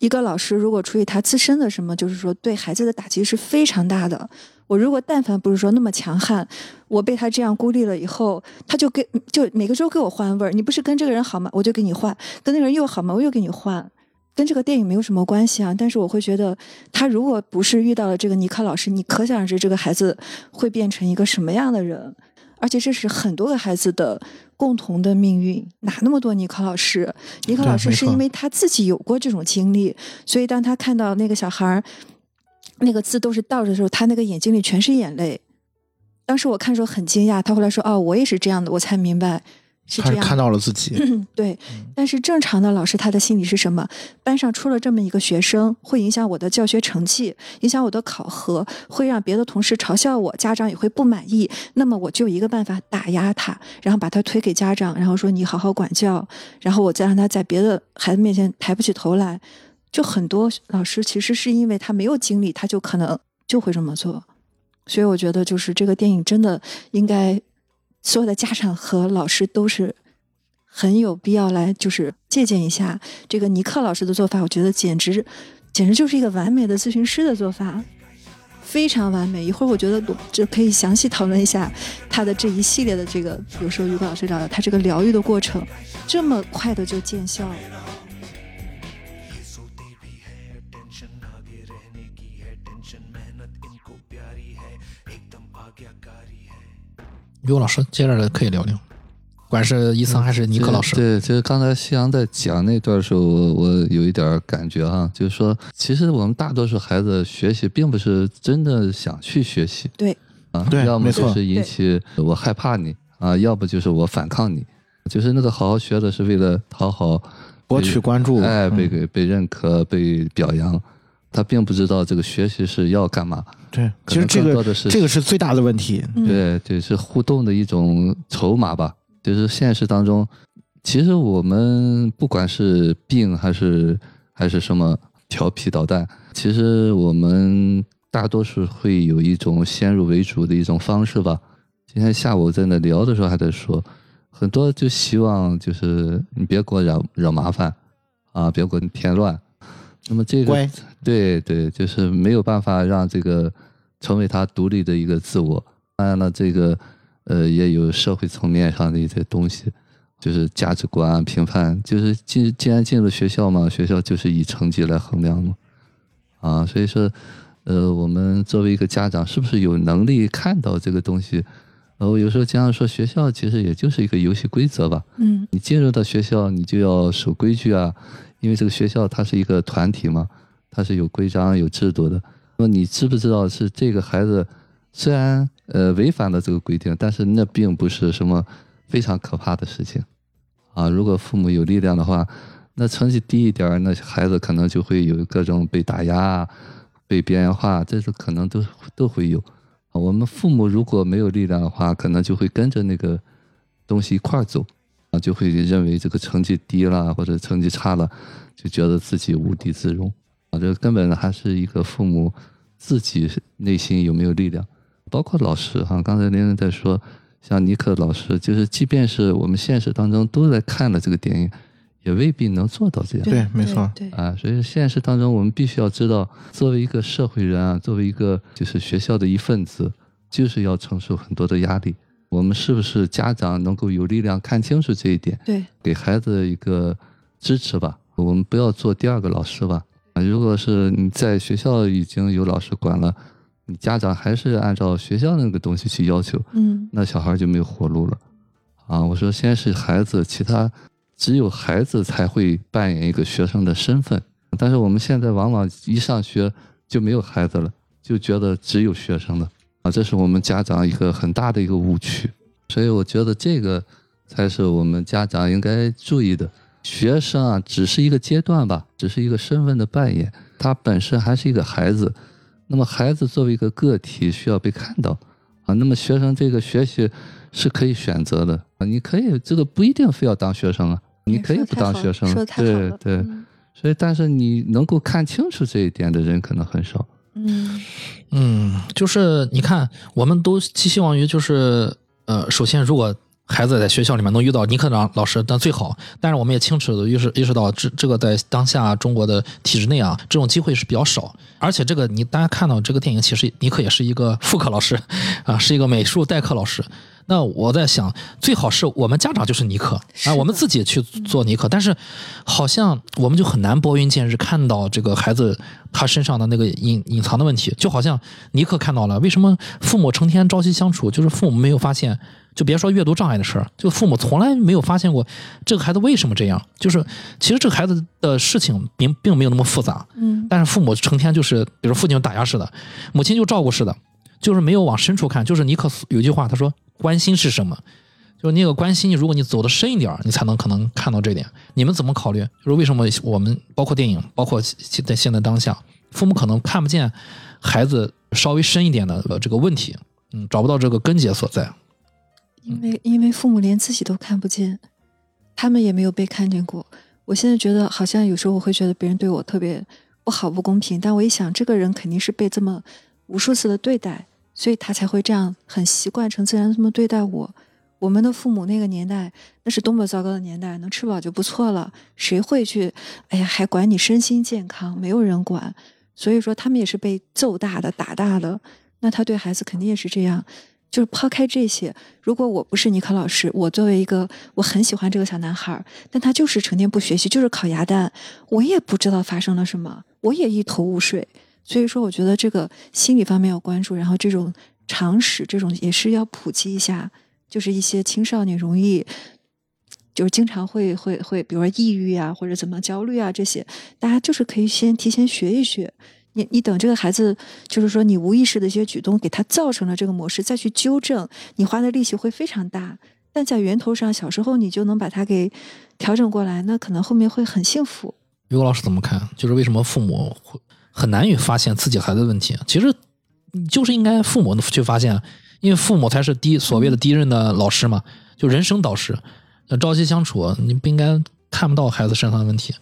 一个老师如果出于他自身的什么，就是说对孩子的打击是非常大的。我如果但凡不是说那么强悍，我被他这样孤立了以后，他就给就每个周给我换味儿。你不是跟这个人好吗？我就给你换；跟那个人又好吗？我又给你换。跟这个电影没有什么关系啊，但是我会觉得，他如果不是遇到了这个尼克老师，你可想而知这个孩子会变成一个什么样的人。而且这是很多个孩子的共同的命运，哪那么多尼克老师？尼克老师是因为他自己有过这种经历，所以当他看到那个小孩儿那个字都是倒着的时候，他那个眼睛里全是眼泪。当时我看的时候很惊讶，他后来说：“哦，我也是这样的。”我才明白是这样的。他是看到了自己。对，但是正常的老师他的心理是什么？班上出了这么一个学生，会影响我的教学成绩，影响我的考核，会让别的同事嘲笑我，家长也会不满意。那么我就一个办法打压他，然后把他推给家长，然后说你好好管教，然后我再让他在别的孩子面前抬不起头来。就很多老师其实是因为他没有经历，他就可能就会这么做。所以我觉得，就是这个电影真的应该所有的家长和老师都是很有必要来，就是借鉴一下这个尼克老师的做法。我觉得简直简直就是一个完美的咨询师的做法，非常完美。一会儿我觉得就可以详细讨论一下他的这一系列的这个，比如说于果老师聊聊他这个疗愈的过程，这么快的就见效了。于老师接着可以聊聊，不管是伊桑还是尼克老师，对，就是刚才夕阳在讲那段的时候，我我有一点感觉哈，就是说，其实我们大多数孩子学习并不是真的想去学习。对，啊，对要么就是引起我害怕你啊，要不就是我反抗你，就是那个好好学的是为了讨好博取关注。哎，被嗯。给被认可、被表扬，他并不知道这个学习是要干嘛。对，其实这个这个是最大的问题。嗯对，对，是互动的一种筹码吧。就是现实当中，其实我们不管是病还是还是什么调皮捣蛋，其实我们大多数会有一种先入为主的一种方式吧。今天下午在那聊的时候还在说，很多就希望就是你别给我惹惹麻烦啊，别给我添乱。那么这个乖对对，就是没有办法让这个成为他独立的一个自我。当然了，这个呃，也有社会层面上的一些东西，就是价值观啊、评判，就是进既然进了学校嘛，学校就是以成绩来衡量嘛，啊，所以说，呃，我们作为一个家长，是不是有能力看到这个东西？呃，我有时候经常说，学校其实也就是一个游戏规则吧。嗯你进入到学校，你就要守规矩啊，因为这个学校它是一个团体嘛，它是有规章有制度的。那么你知不知道是这个孩子虽然呃违反了这个规定，但是那并不是什么非常可怕的事情啊。如果父母有力量的话，那成绩低一点儿，那孩子可能就会有各种被打压、被边缘化，这是可能都都会有。我们父母如果没有力量的话，可能就会跟着那个东西一块儿走，啊，就会认为这个成绩低了或者成绩差了，就觉得自己无地自容。啊，这根本还是一个父母自己内心有没有力量，包括老师哈、刚才玲玲在说，像尼克老师，就是即便是我们现实当中都在看了这个电影，也未必能做到这样。对没错对，啊，所以现实当中，我们必须要知道，作为一个社会人啊，作为一个就是学校的一份子，就是要承受很多的压力。我们是不是家长能够有力量看清楚这一点，对给孩子一个支持吧？我们不要做第二个老师吧。啊，如果是你在学校已经有老师管了，你家长还是按照学校那个东西去要求，嗯那小孩就没有活路了。啊，我说先是孩子，其他只有孩子才会扮演一个学生的身份。但是我们现在往往一上学就没有孩子了，就觉得只有学生了。啊，这是我们家长一个很大的一个误区。所以我觉得这个才是我们家长应该注意的。学生啊，只是一个阶段吧，只是一个身份的扮演，他本身还是一个孩子。那么孩子作为一个个体，需要被看到啊。那么学生这个学习是可以选择的啊，你可以这个不一定非要当学生啊，你可以不当学生对对。嗯所以，但是你能够看清楚这一点的人可能很少。嗯嗯，就是你看，我们都寄希望于就是呃，首先如果孩子在学校里面能遇到尼克老老师，那最好。但是我们也清楚的意识意识到，这这个在当下中国的体制内啊，这种机会是比较少。而且这个你大家看到这个电影，其实尼克也是一个副课老师啊，是一个美术代课老师。那我在想，最好是我们家长就是尼克啊，我们自己去做尼克，但是好像我们就很难拨云见日看到这个孩子他身上的那个隐隐藏的问题，就好像尼克看到了，为什么父母成天朝夕相处，就是父母没有发现，就别说阅读障碍的事儿，就父母从来没有发现过这个孩子为什么这样，就是其实这个孩子的事情并并没有那么复杂，嗯。但是父母成天就是，比如父亲就打压式的，母亲就照顾式的，就是没有往深处看。就是尼克有一句话，他说：“关心是什么？就是那个关心，如果你走的深一点，你才能可能看到这点。你们怎么考虑？就是为什么我们包括电影，包括现在现在当下，父母可能看不见孩子稍微深一点的这个问题，嗯，找不到这个根结所在。因为因为父母连自己都看不见，他们也没有被看见过。我现在觉得好像有时候我会觉得别人对我特别不好不公平，但我一想，这个人肯定是被这么无数次的对待，所以他才会这样很习惯成自然这么对待我。我们的父母那个年代，那是多么糟糕的年代，能吃饱就不错了，谁会去？哎呀，还管你身心健康，没有人管。所以说，他们也是被揍大的、打大的。那他对孩子肯定也是这样。就是抛开这些，如果我不是尼克老师，我作为一个我很喜欢这个小男孩，但他就是成天不学习，就是烤鸭蛋，我也不知道发生了什么，我也一头雾水。所以说，我觉得这个心理方面要关注，然后这种常识，这种也是要普及一下。就是一些青少年容易，就是经常会会会，比如说抑郁啊，或者怎么焦虑啊这些，大家就是可以先提前学一学。你你等这个孩子，就是说你无意识的一些举动给他造成了这个模式，再去纠正，你花的力气会非常大。但在源头上，小时候你就能把它给调整过来，那可能后面会很幸福。于果老师怎么看？就是为什么父母会很难于发现自己孩子的问题？其实就是应该父母去发现，因为父母才是第一所谓的第一任的老师嘛，就人生导师。呃朝夕相处，你不应该看不到孩子身上的问题。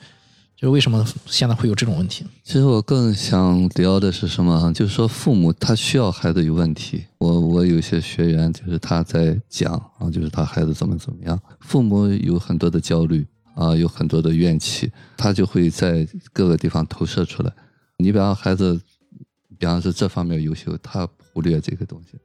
就是为什么现在会有这种问题？其实我更想聊的是什么？就是说父母他需要孩子有问题。我我有些学员就是他在讲啊，就是他孩子怎么怎么样，父母有很多的焦虑啊，有很多的怨气，他就会在各个地方投射出来。你比方孩子，比方说这方面优秀，他忽略这个东西；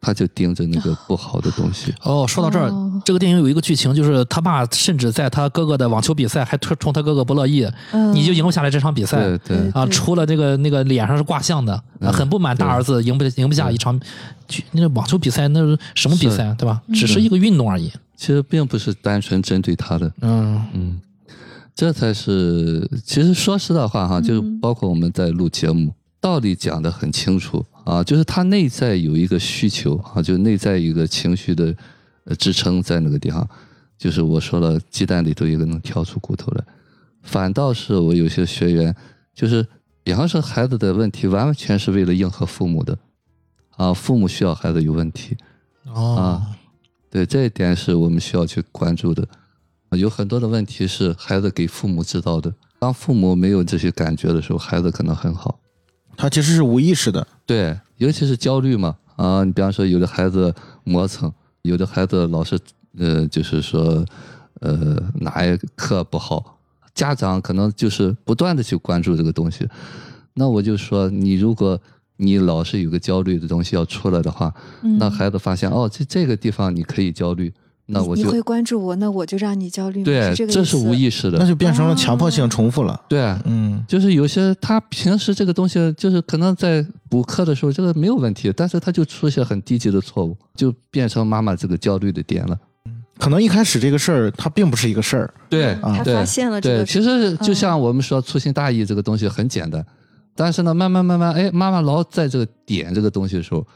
他就盯着那个不好的东西。哦，说到这儿，哦这个电影有一个剧情，就是他爸甚至在他哥哥的网球比赛还冲冲他哥哥不乐意，嗯你就赢不下来这场比赛对对啊，除了那个那个脸上是挂相的，很不满大儿子赢不赢不下一场，那个网球比赛那是什么比赛对吧？只是一个运动而已。其实并不是单纯针对他的，嗯嗯，这才是。其实说实在话哈，就是包括我们在录节目，道理讲得很清楚啊，就是他内在有一个需求啊，就内在一个情绪的呃支撑在那个地方。就是我说了，鸡蛋里头一个能挑出骨头来。反倒是我有些学员，就是比方说孩子的问题，完全是为了迎合父母的，啊，父母需要孩子有问题，哦啊，对这一点是我们需要去关注的。有很多的问题是孩子给父母制造的，当父母没有这些感觉的时候，孩子可能很好。他其实是无意识的，对，尤其是焦虑嘛，啊，你比方说有的孩子磨蹭，有的孩子老是呃，就是说呃哪一课不好，家长可能就是不断的去关注这个东西。那我就说，你如果你老是有个焦虑的东西要出来的话，嗯。那孩子发现哦，这这个地方你可以焦虑，那我就你会关注我，那我就让你焦虑，对，是这个这是无意识的那，就变成了强迫性重复了。对。嗯，就是有些他平时这个东西，就是可能在补课的时候这个没有问题，但是他就出现很低级的错误，就变成妈妈这个焦虑的点了。可能一开始这个事儿它并不是一个事儿，对啊他对发现了这对，个其实就像我们说粗心大意这个东西很简单，但是呢，慢慢慢慢，哎，妈妈老在这个点这个东西的时候，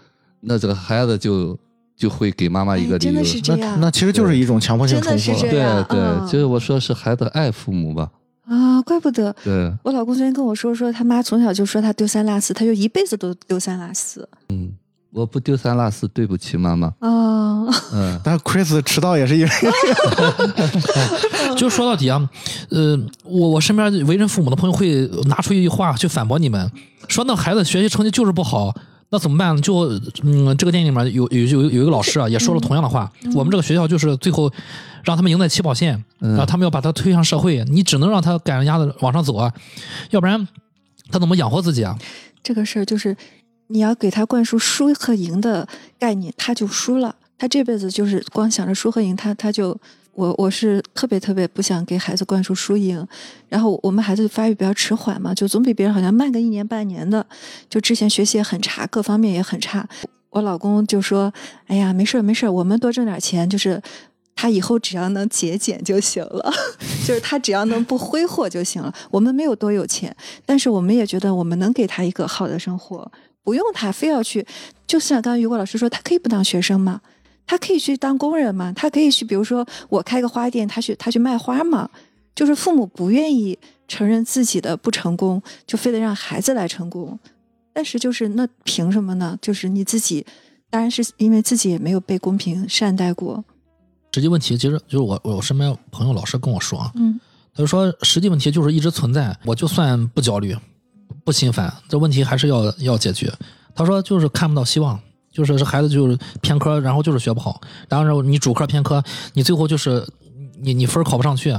那这个孩子就就会给妈妈一个理由哎真的。是这那样那其实就是一种强迫性重复了。对对，嗯就是我说是孩子爱父母吧。啊，怪不得对，我老公昨天跟我说，说他妈从小就说他丢三落四，他就一辈子都丢三落四嗯，我不丢三落四，对不起妈妈。啊。嗯，但是 Chris 迟到也是因为 (laughs) 就说到底啊，呃，我我身边为人父母的朋友会拿出一句话去反驳你们，说那孩子学习成绩就是不好，那怎么办呢？就嗯，这个电影里面有有有有一个老师啊，也说了同样的话，我们这个学校就是最后让他们赢在起跑线，然后他们要把他推向社会，你只能让他赶着鸭子往上走啊，要不然他怎么养活自己啊？这个事儿就是你要给他灌输输和赢的概念，他就输了。他这辈子就是光想着输和赢，他他就我我是特别特别不想给孩子灌输输赢。然后我们孩子发育比较迟缓嘛，就总比别人好像慢个一年半年的。就之前学习也很差，各方面也很差。我老公就说：“哎呀，没事儿没事儿，我们多挣点钱，就是他以后只要能节俭就行了，(laughs) 就是他只要能不挥霍就行了。我们没有多有钱，但是我们也觉得我们能给他一个好的生活，不用他非要去。就像刚才于果老师说，他可以不当学生嘛，他可以去当工人嘛，他可以去，比如说我开个花店，他去他去卖花嘛。就是父母不愿意承认自己的不成功，就非得让孩子来成功。但是就是那凭什么呢？就是你自己，当然是因为自己也没有被公平善待过。实际问题其实就是我我身边朋友老师跟我说啊，嗯他就说实际问题就是一直存在，我就算不焦虑、不心烦，这问题还是要要解决。他说就是看不到希望，就是这孩子就是偏科，然后就是学不好，然后你主科偏科，你最后就是你你分考不上去，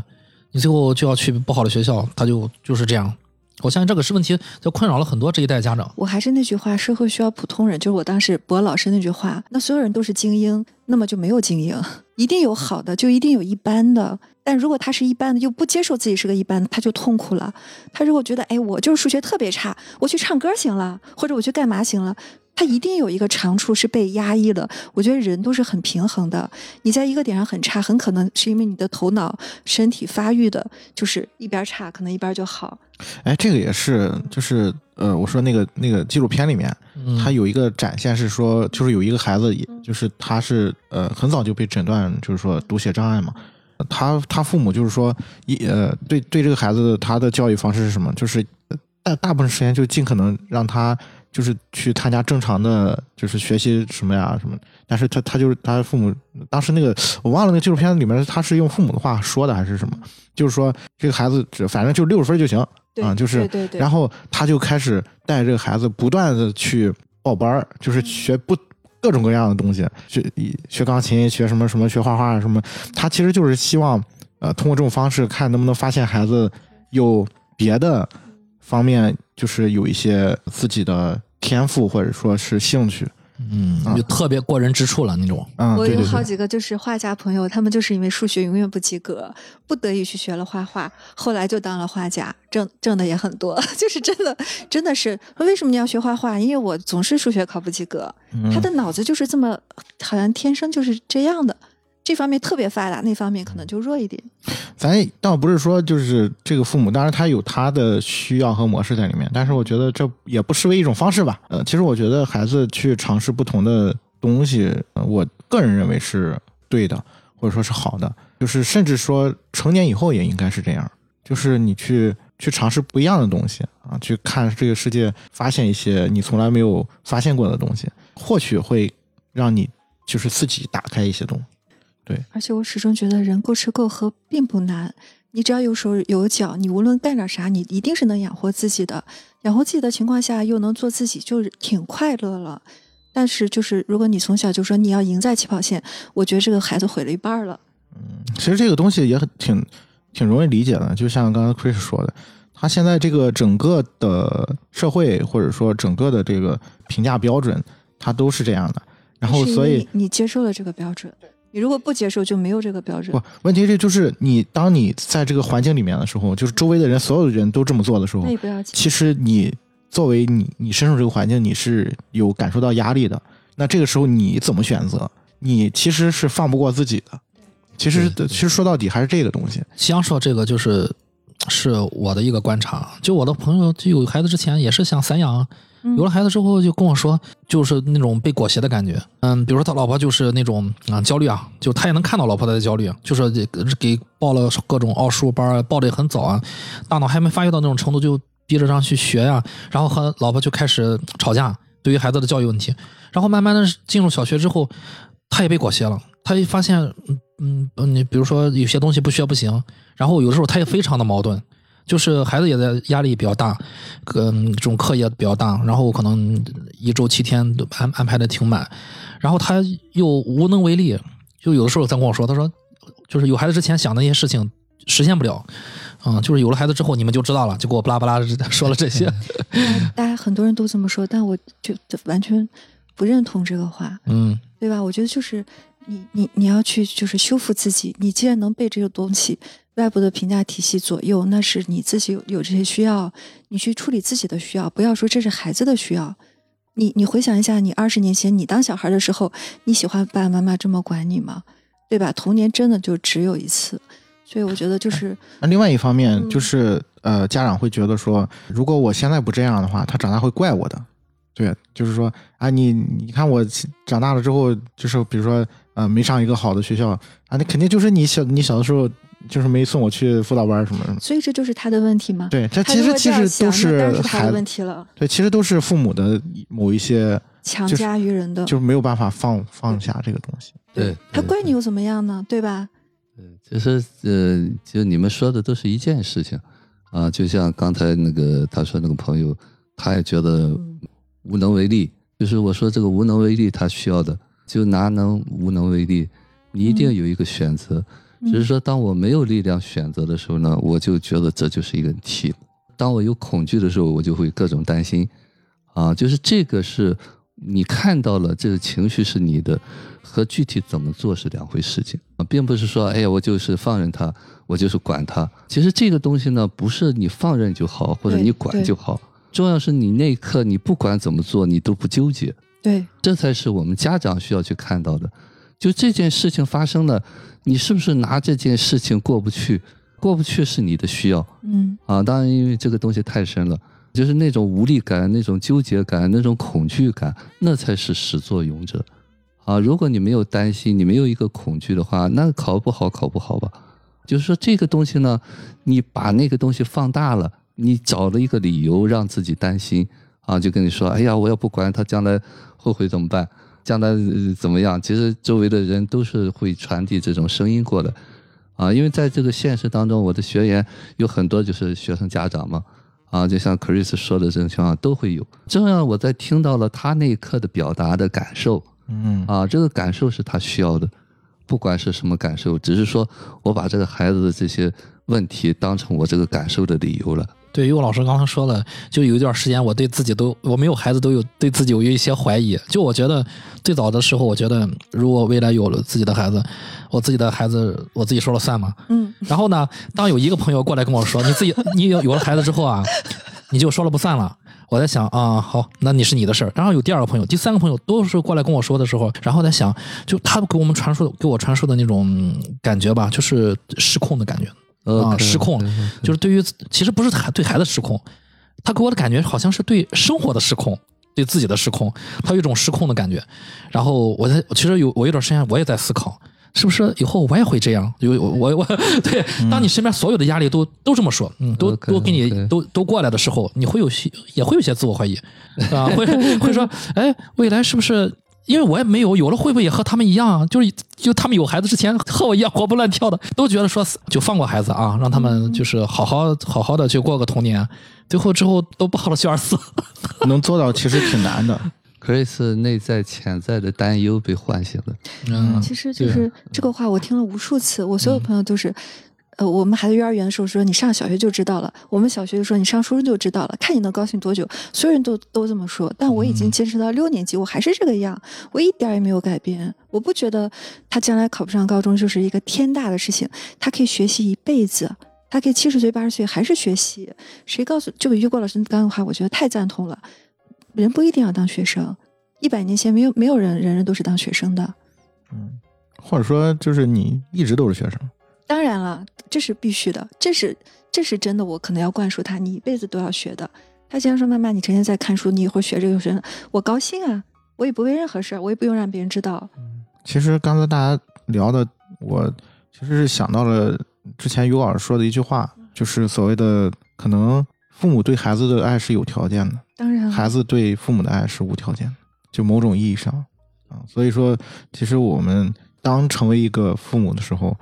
你最后就要去不好的学校，他就就是这样。我相信这个是问题，就困扰了很多这一代家长。我还是那句话，社会需要普通人，就是我当时博老师那句话。那所有人都是精英，那么就没有精英，一定有好的，就一定有一般的。但如果他是一般的，又不接受自己是个一般的，他就痛苦了。他如果觉得，哎，我就是数学特别差，我去唱歌行了，或者我去干嘛行了，他一定有一个长处是被压抑了。我觉得人都是很平衡的，你在一个点上很差，很可能是因为你的头脑、身体发育的，就是一边差，可能一边就好。哎，这个也是，就是呃，我说那个那个纪录片里面，嗯，它有一个展现是说，就是有一个孩子，也就是他是呃很早就被诊断就是说读写障碍嘛，他他父母就是说一呃对对这个孩子他的教育方式是什么？就是呃大大部分时间就尽可能让他就是去参加正常的就是学习什么呀什么，但是他他就是他父母当时那个我忘了那个纪录片里面他是用父母的话说的还是什么，就是说这个孩子只反正就六十分就行，对，啊就是。然后他就开始带这个孩子不断的去报班儿，就是学不各种各样的东西，学学钢琴，学什么什么，学画画什么。他其实就是希望，呃，通过这种方式看能不能发现孩子有别的方面，就是有一些自己的天赋或者说是兴趣。嗯，就特别过人之处了那种。啊，我有好几个就是画家朋友，他们就是因为数学永远不及格，不得已去学了画画，后来就当了画家，挣挣的也很多。(laughs) 就是真的，真的是为什么你要学画画？因为我总是数学考不及格，嗯他的脑子就是这么，好像天生就是这样的，这方面特别发达，那方面可能就弱一点。咱倒不是说就是这个父母，当然他有他的需要和模式在里面，但是我觉得这也不失为一种方式吧。呃，其实我觉得孩子去尝试不同的东西，我个人认为是对的，或者说是好的。就是甚至说成年以后也应该是这样，就是你去去尝试不一样的东西啊，去看这个世界，发现一些你从来没有发现过的东西，或许会让你就是自己打开一些东西。而且我始终觉得人够吃够喝并不难，你只要有手有脚，你无论干点啥，你一定是能养活自己的。养活自己的情况下，又能做自己，就是挺快乐了。但是，就是如果你从小就说你要赢在起跑线，我觉得这个孩子毁了一半了。嗯。其实这个东西也很挺挺容易理解的，就像刚刚 Chris 说的，他现在这个整个的社会或者说整个的这个评价标准，它都是这样的。然后所以你你接受了这个标准，你如果不接受，就没有这个标准不。问题是就是你当你在这个环境里面的时候，就是周围的人所有的人都这么做的时候那，也不要紧。其实你作为你你身处这个环境，你是有感受到压力的。那这个时候你怎么选择？你其实是放不过自己的。其实其实说到底还是这个东西。香说这个就是是我的一个观察，就我的朋友就有孩子之前也是想散养，嗯有了孩子之后就跟我说，就是那种被裹挟的感觉。嗯，比如说他老婆就是那种啊、焦虑啊，就他也能看到老婆在焦虑，就是给给报了各种奥数班啊，报的也很早啊，大脑还没发育到那种程度，就逼着让去学呀、然后和老婆就开始吵架，对于孩子的教育问题，然后慢慢的进入小学之后，他也被裹挟了，他一发现，嗯嗯嗯，你比如说有些东西不学不行，然后有的时候他也非常的矛盾，就是孩子也在压力比较大，嗯，这种课业比较大，然后可能一周七天都安安排的挺满，然后他又无能为力，就有的时候在跟我说，他说，就是有孩子之前想的那些事情实现不了，嗯，就是有了孩子之后你们就知道了，就给我巴拉巴拉说了这些，(laughs) 大家很多人都这么说，但我就就完全不认同这个话。嗯对吧？我觉得就是你你你要去就是修复自己。你既然能背这个东西外部的评价体系左右，那是你自己有有这些需要，你去处理自己的需要，不要说这是孩子的需要。你你回想一下，你二十年前你当小孩的时候，你喜欢爸爸妈妈这么管你吗？对吧？童年真的就只有一次，所以我觉得就是那另外一方面嗯就是，呃，家长会觉得说，如果我现在不这样的话，他长大会怪我的。对，就是说，啊，你你看我长大了之后，就是比如说，呃，没上一个好的学校啊，那肯定就是你小你小的时候就是没送我去辅导班什么什么。所以这就是他的问题吗？对，这他其实其实都是他的孩子问题了，对，其实都是父母的某一些强加于人的。就是没有办法放放下这个东西。对，他怪你又怎么样呢？对吧？其实呃，就你们说的都是一件事情啊，就像刚才那个他说那个朋友，他也觉得无能为力。就是我说这个无能为力，他需要的就哪能无能为力？你一定有一个选择，嗯只是说当我没有力量选择的时候呢，我就觉得这就是一个题。当我有恐惧的时候，我就会各种担心，啊，就是这个是你看到了这个情绪是你的，和具体怎么做是两回事情啊，并不是说哎呀我就是放任他，我就是管他。其实这个东西呢，不是你放任就好，或者你管就好，重要是你那一刻你不管怎么做，你都不纠结。对，这才是我们家长需要去看到的。就这件事情发生了，你是不是拿这件事情过不去？过不去是你的需要嗯啊。当然，因为这个东西太深了，就是那种无力感、那种纠结感、那种恐惧感，那才是始作俑者啊。如果你没有担心，你没有一个恐惧的话，那考不好考不好吧。就是说这个东西呢，你把那个东西放大了，你找了一个理由让自己担心啊，就跟你说，哎呀，我要不管他，将来后悔怎么办？将来、呃怎么样？其实周围的人都是会传递这种声音过来啊，因为在这个现实当中，我的学员有很多就是学生家长嘛，啊，就像 Chris 说的这种情况都会有。这样我在听到了他那一刻的表达的感受，嗯啊，这个感受是他需要的，不管是什么感受，只是说我把这个孩子的这些问题当成我这个感受的理由了。对于我老师刚才说了，就有一段时间，我对自己都我没有孩子都有对自己有一些怀疑。就我觉得最早的时候，我觉得如果未来有了自己的孩子，我自己的孩子我自己说了算嘛。嗯，然后呢，当有一个朋友过来跟我说，你自己你有有了孩子之后啊，你就说了不算了。我在想啊，好，那你是你的事儿。然后有第二个朋友、第三个朋友都是过来跟我说的时候，然后在想，就他给我们传输给我传输的那种感觉吧，就是失控的感觉。啊，失控就是对于其实不是孩对孩子失控，他给我的感觉好像是对生活的失控，对自己的失控，他有一种失控的感觉。然后我在其实有我有段时间我也在思考，是不是以后我也会这样？有我我我 (laughs) 对，当你身边所有的压力都都这么说，嗯，都都给你都都过来的时候，你会有些也会有些自我怀疑，啊，会 (laughs) 会说，哎，未来是不是？因为我也没有，有了会不会也和他们一样？就是就他们有孩子之前和我一样活蹦乱跳的，都觉得说就放过孩子啊，让他们就是好好好好的去过个童年，最后之后都抱了去二四。(laughs) 能做到其实挺难的。Chris 内在潜在的担忧被唤醒了。嗯，其实就是这个话，我听了无数次。我所有朋友都是，呃，我们孩子幼儿园的时候说你上小学就知道了，我们小学就说你上初中就知道了，看你能高兴多久。所有人都都这么说，但我已经坚持到六年级，我还是这个样，我一点儿也没有改变。我不觉得他将来考不上高中就是一个天大的事情，他可以学习一辈子。他可以七十岁八十岁还是学习，谁告诉这个于果老师刚刚的话，我觉得太赞同了。人不一定要当学生，一百年前没有没有人人人都是当学生的。嗯，或者说就是你一直都是学生。当然了，这是必须的，这是这是真的，我可能要灌输他，你一辈子都要学的。他经常说：“妈妈，你成天在看书，你一会儿学这个学那个，我高兴啊，我也不为任何事儿，我也不用让别人知道。其实刚才大家聊的，我其实是想到了之前于老师说的一句话，就是所谓的可能父母对孩子的爱是有条件的，当然，孩子对父母的爱是无条件的，就某种意义上啊。所以说，其实我们当成为一个父母的时候，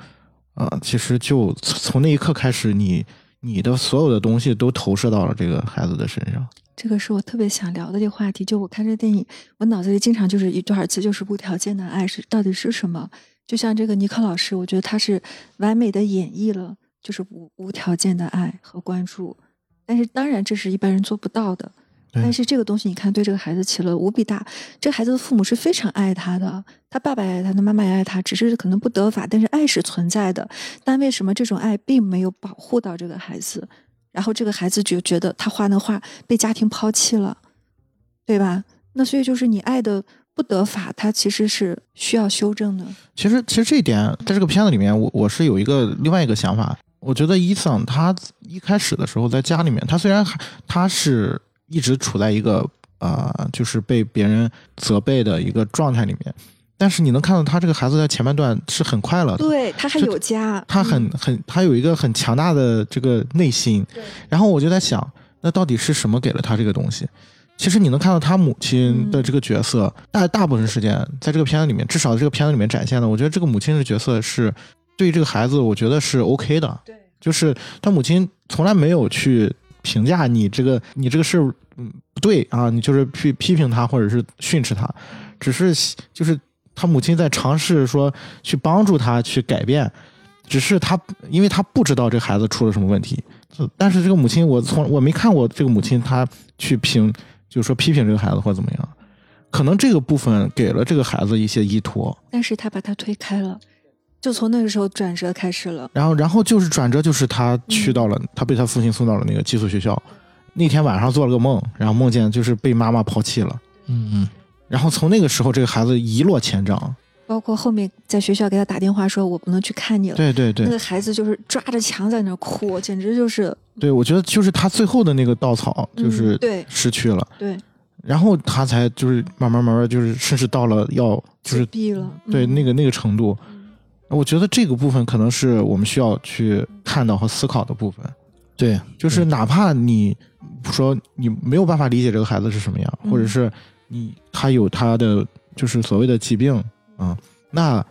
啊，其实就从从那一刻开始，你你的所有的东西都投射到了这个孩子的身上。这个是我特别想聊的这个话题。就我看这电影，我脑子里经常就是一段词，就是无条件的爱是到底是什么？就像这个尼克老师，我觉得他是完美的演绎了，就是无无条件的爱和关注。但是当然，这是一般人做不到的。对但是这个东西，你看，对这个孩子起了无比大。这孩子的父母是非常爱他的，他爸爸也爱他，他妈妈也爱他，只是可能不得法，但是爱是存在的。但为什么这种爱并没有保护到这个孩子？然后这个孩子就觉得他画那画被家庭抛弃了，对吧？那所以就是你爱的不得法，他其实是需要修正的。其实，其实这一点在这个片子里面，我我是有一个另外一个想法。我觉得伊桑他一开始的时候在家里面，他虽然他是一直处在一个呃，就是被别人责备的一个状态里面，但是你能看到他这个孩子在前半段是很快乐的，对他还有家，他很很他有一个很强大的这个内心。然后我就在想，那到底是什么给了他这个东西？其实你能看到他母亲的这个角色，大大部分时间在这个片子里面，至少这个片子里面展现的，我觉得这个母亲的角色是对于这个孩子，我觉得是 OK 的。对，就是他母亲从来没有去评价你这个你这个事不对啊，你就是去批评他或者是训斥他，只是就是他母亲在尝试说去帮助他去改变，只是他因为他不知道这孩子出了什么问题，但是这个母亲我从我没看过这个母亲她去评就是说批评这个孩子或者怎么样，可能这个部分给了这个孩子一些依托，但是他把他推开了，就从那个时候转折开始了。然后，然后就是转折，就是他去到了，他被他父亲送到了那个寄宿学校。那天晚上做了个梦，然后梦见就是被妈妈抛弃了。嗯嗯，然后从那个时候，这个孩子一落千丈。包括后面在学校给他打电话说：“我不能去看你了。”对对对那个孩子就是抓着墙在那儿哭，简直就是对，我觉得就是他最后的那个稻草，嗯就是对失去了，对然后他才就是慢慢慢慢就是甚至到了要就是了。嗯对那个那个程度。我觉得这个部分可能是我们需要去看到和思考的部分。对，就是哪怕你说你没有办法理解这个孩子是什么样，嗯或者是你他有他的就是所谓的疾病啊、那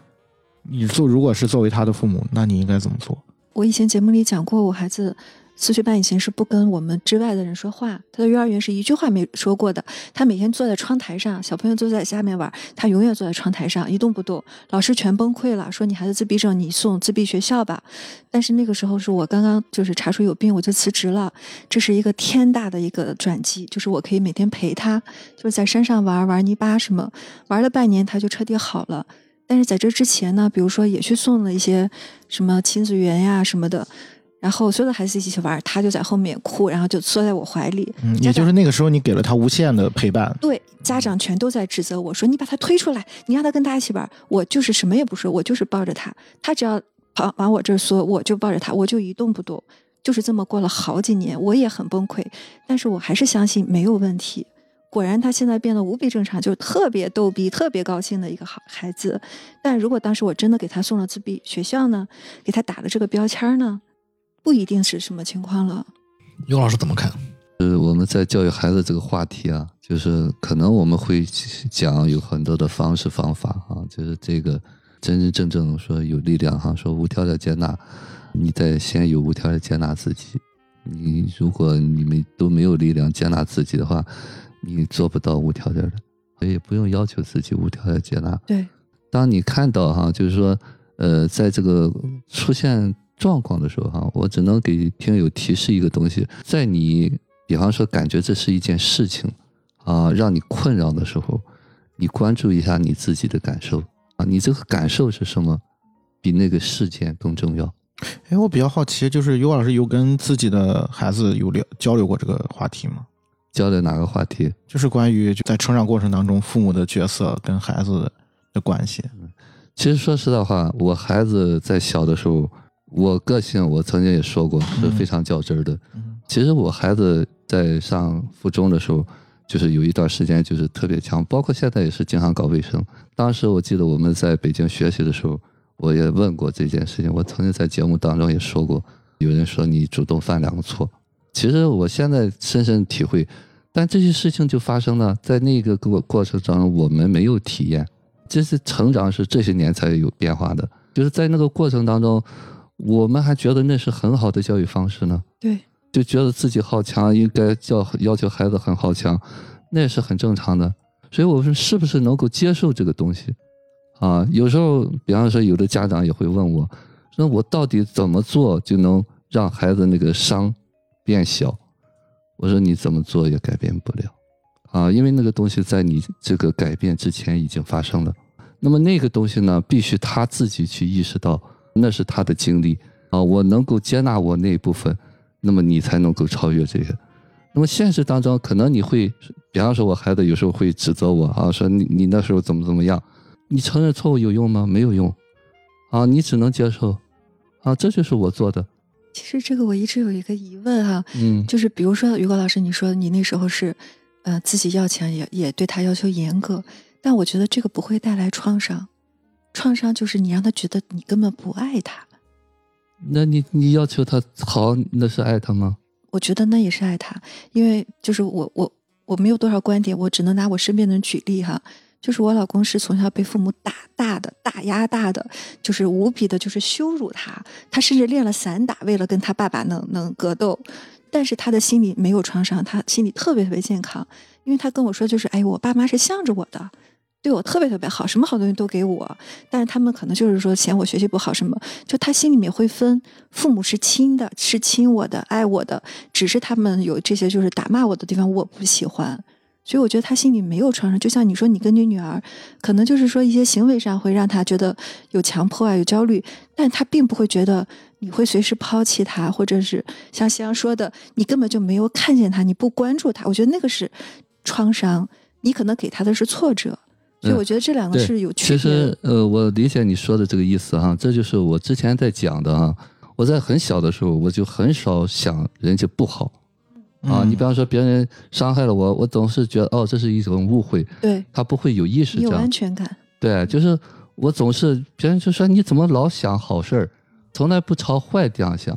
你做如果是作为他的父母，那你应该怎么做？我以前节目里讲过，我孩子四岁半以前是不跟我们之外的人说话，他的幼儿园是一句话没说过的。他每天坐在窗台上，小朋友坐在下面玩，他永远坐在窗台上一动不动。老师全崩溃了，说你孩子自闭症，你送自闭学校吧。但是那个时候是我刚刚就是查出有病，我就辞职了。这是一个天大的一个转机，就是我可以每天陪他，就是在山上玩玩泥巴什么，玩了半年他就彻底好了。但是在这之前呢，比如说也去送了一些什么亲子园呀什么的，然后所有的孩子一起玩，他就在后面哭，然后就缩在我怀里。嗯，也就是那个时候你给了他无限的陪伴。对家长全都在指责我说：“你把他推出来，你让他跟大家一起玩。”我就是什么也不说，我就是抱着他，他只要跑往我这儿缩，我就抱着他，我就一动不动。就是这么过了好几年，我也很崩溃，但是我还是相信没有问题。果然，他现在变得无比正常，就特别逗逼、特别高兴的一个好孩子。但如果当时我真的给他送了自闭学校呢，给他打了这个标签呢，不一定是什么情况了。尤老师怎么看？就是我们在教育孩子这个话题啊，就是可能我们会讲有很多的方式方法啊，就是这个真真正正说有力量哈，说无条件接纳，你得先有无条件接纳自己。你如果你们都没有力量接纳自己的话，你做不到无条件的，所以不用要求自己无条件接纳。对，当你看到哈，就是说，呃，在这个出现状况的时候哈，我只能给听友提示一个东西，在你比方说感觉这是一件事情啊，让你困扰的时候，你关注一下你自己的感受啊，你这个感受是什么，比那个事件更重要。哎，我比较好奇，就是尤老师有跟自己的孩子有聊交流过这个话题吗？交流哪个话题？就是关于就在成长过程当中父母的角色跟孩子的关系。其实说实在话，我孩子在小的时候，我个性我曾经也说过是非常较真儿的。嗯其实我孩子在上附中的时候，就是有一段时间就是特别强，包括现在也是经常搞卫生。当时我记得我们在北京学习的时候，我也问过这件事情。我曾经在节目当中也说过，有人说你主动犯两个错。其实我现在深深体会，但这些事情就发生了在那个过过程当中，我们没有体验。这是成长是这些年才有变化的，就是在那个过程当中，我们还觉得那是很好的教育方式呢。对，就觉得自己好强，应该叫要求孩子很好强，那也是很正常的。所以我说，是不是能够接受这个东西啊？有时候，比方说，有的家长也会问我，说我到底怎么做就能让孩子那个伤变小？我说你怎么做也改变不了啊，因为那个东西在你这个改变之前已经发生了。那么那个东西呢，必须他自己去意识到，那是他的经历啊，我能够接纳我那一部分。那么你才能够超越这个。那么现实当中，可能你会，比方说，我孩子有时候会指责我啊，说你你那时候怎么怎么样？你承认错误有用吗？没有用，啊，你只能接受，啊，这就是我做的，其实这个我一直有一个疑问哈、嗯，就是比如说于果老师，你说你那时候是，呃，自己要强，也也对他要求严格，但我觉得这个不会带来创伤，创伤就是你让他觉得你根本不爱他，那你你要求他好，那是爱他吗？我觉得那也是爱他，因为就是我我我没有多少观点，我只能拿我身边的人举例哈。就是我老公是从小被父母打大的，打压大的，就是无比的，就是羞辱他。他甚至练了散打，为了跟他爸爸能能格斗。但是他的心里没有创伤，他心里特别特别健康，因为他跟我说，就是哎，我爸妈是向着我的，对我特别特别好，什么好东西都给我。但是他们可能就是说嫌我学习不好什么，就他心里面会分，父母是亲的，是亲我的，爱我的，只是他们有这些就是打骂我的地方，我不喜欢。所以我觉得他心里没有创伤，就像你说，你跟你女儿，可能就是说一些行为上会让他觉得有强迫啊，有焦虑，但他并不会觉得你会随时抛弃他，或者是像夕阳说的，你根本就没有看见他，你不关注他。我觉得那个是创伤，你可能给他的是挫折。所以嗯我觉得这两个是有区其别的。实呃，我理解你说的这个意思哈，这就是我之前在讲的哈。我在很小的时候，我就很少想人家不好啊。嗯你比方说别人伤害了我，我总是觉得哦，这是一种误会，对他不会有意识你有这样安。全感，对，就是我总是别人就说你怎么老想好事儿，从来不朝坏地方想。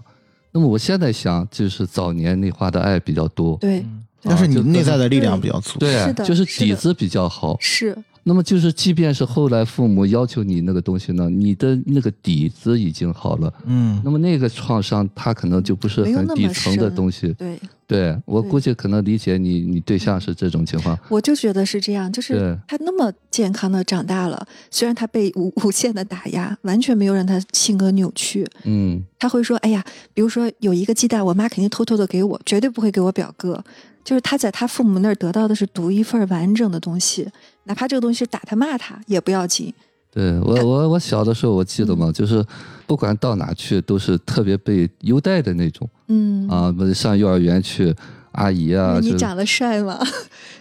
那么我现在想，就是早年内化的爱比较多，对，但是你内在的力量比较足。对，是的就是底子比较好。是那么就是，即便是后来父母要求你那个东西呢，你的那个底子已经好了，嗯那么那个创伤它可能就不是很底层的东西。对，对我估计可能理解你，你对象是这种情况。我就觉得是这样，就是他那么健康的长大了，虽然他被无无限的打压，完全没有让他性格扭曲。嗯，他会说：“哎呀，比如说有一个鸡蛋，我妈肯定偷偷的给我，绝对不会给我表哥。就是他在他父母那儿得到的是独一份完整的东西，哪怕这个东西是打他骂他也不要紧。对我我我小的时候我记嗯得嘛，就是不管到哪去都是特别被优待的那种嗯，啊，上幼儿园去。阿姨啊，你长得帅吗，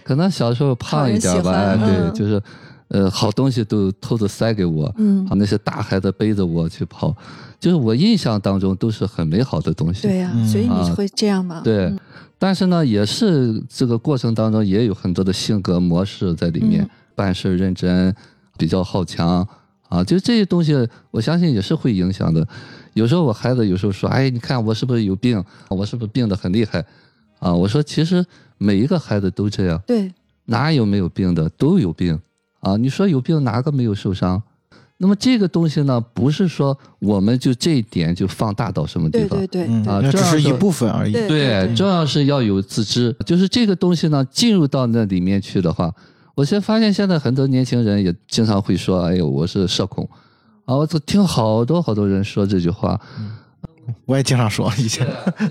可能小时候胖一点吧，对，嗯就是，呃，好东西都偷着塞给我，嗯啊，那些大孩子背着我去跑，就是我印象当中都是很美好的东西。对呀、嗯所以你啊会这样吗？对嗯但是呢，也是这个过程当中也有很多的性格模式在里面，嗯办事认真，比较好强啊，就这些东西，我相信也是会影响的。有时候我孩子有时候说：“哎，你看我是不是有病？我是不是病得很厉害？”啊，我说其实每一个孩子都这样，对，哪有没有病的？都有病啊！你说有病，哪个没有受伤？那么这个东西呢，不是说我们就这一点就放大到什么地方，对对对，嗯，啊这只是一部分而已。对对，重要是要有自知。就是这个东西呢，进入到那里面去的话，我现在发现现在很多年轻人也经常会说：“哎呦，我是社恐。”啊，我听好多好多人说这句话。我也经常说以前，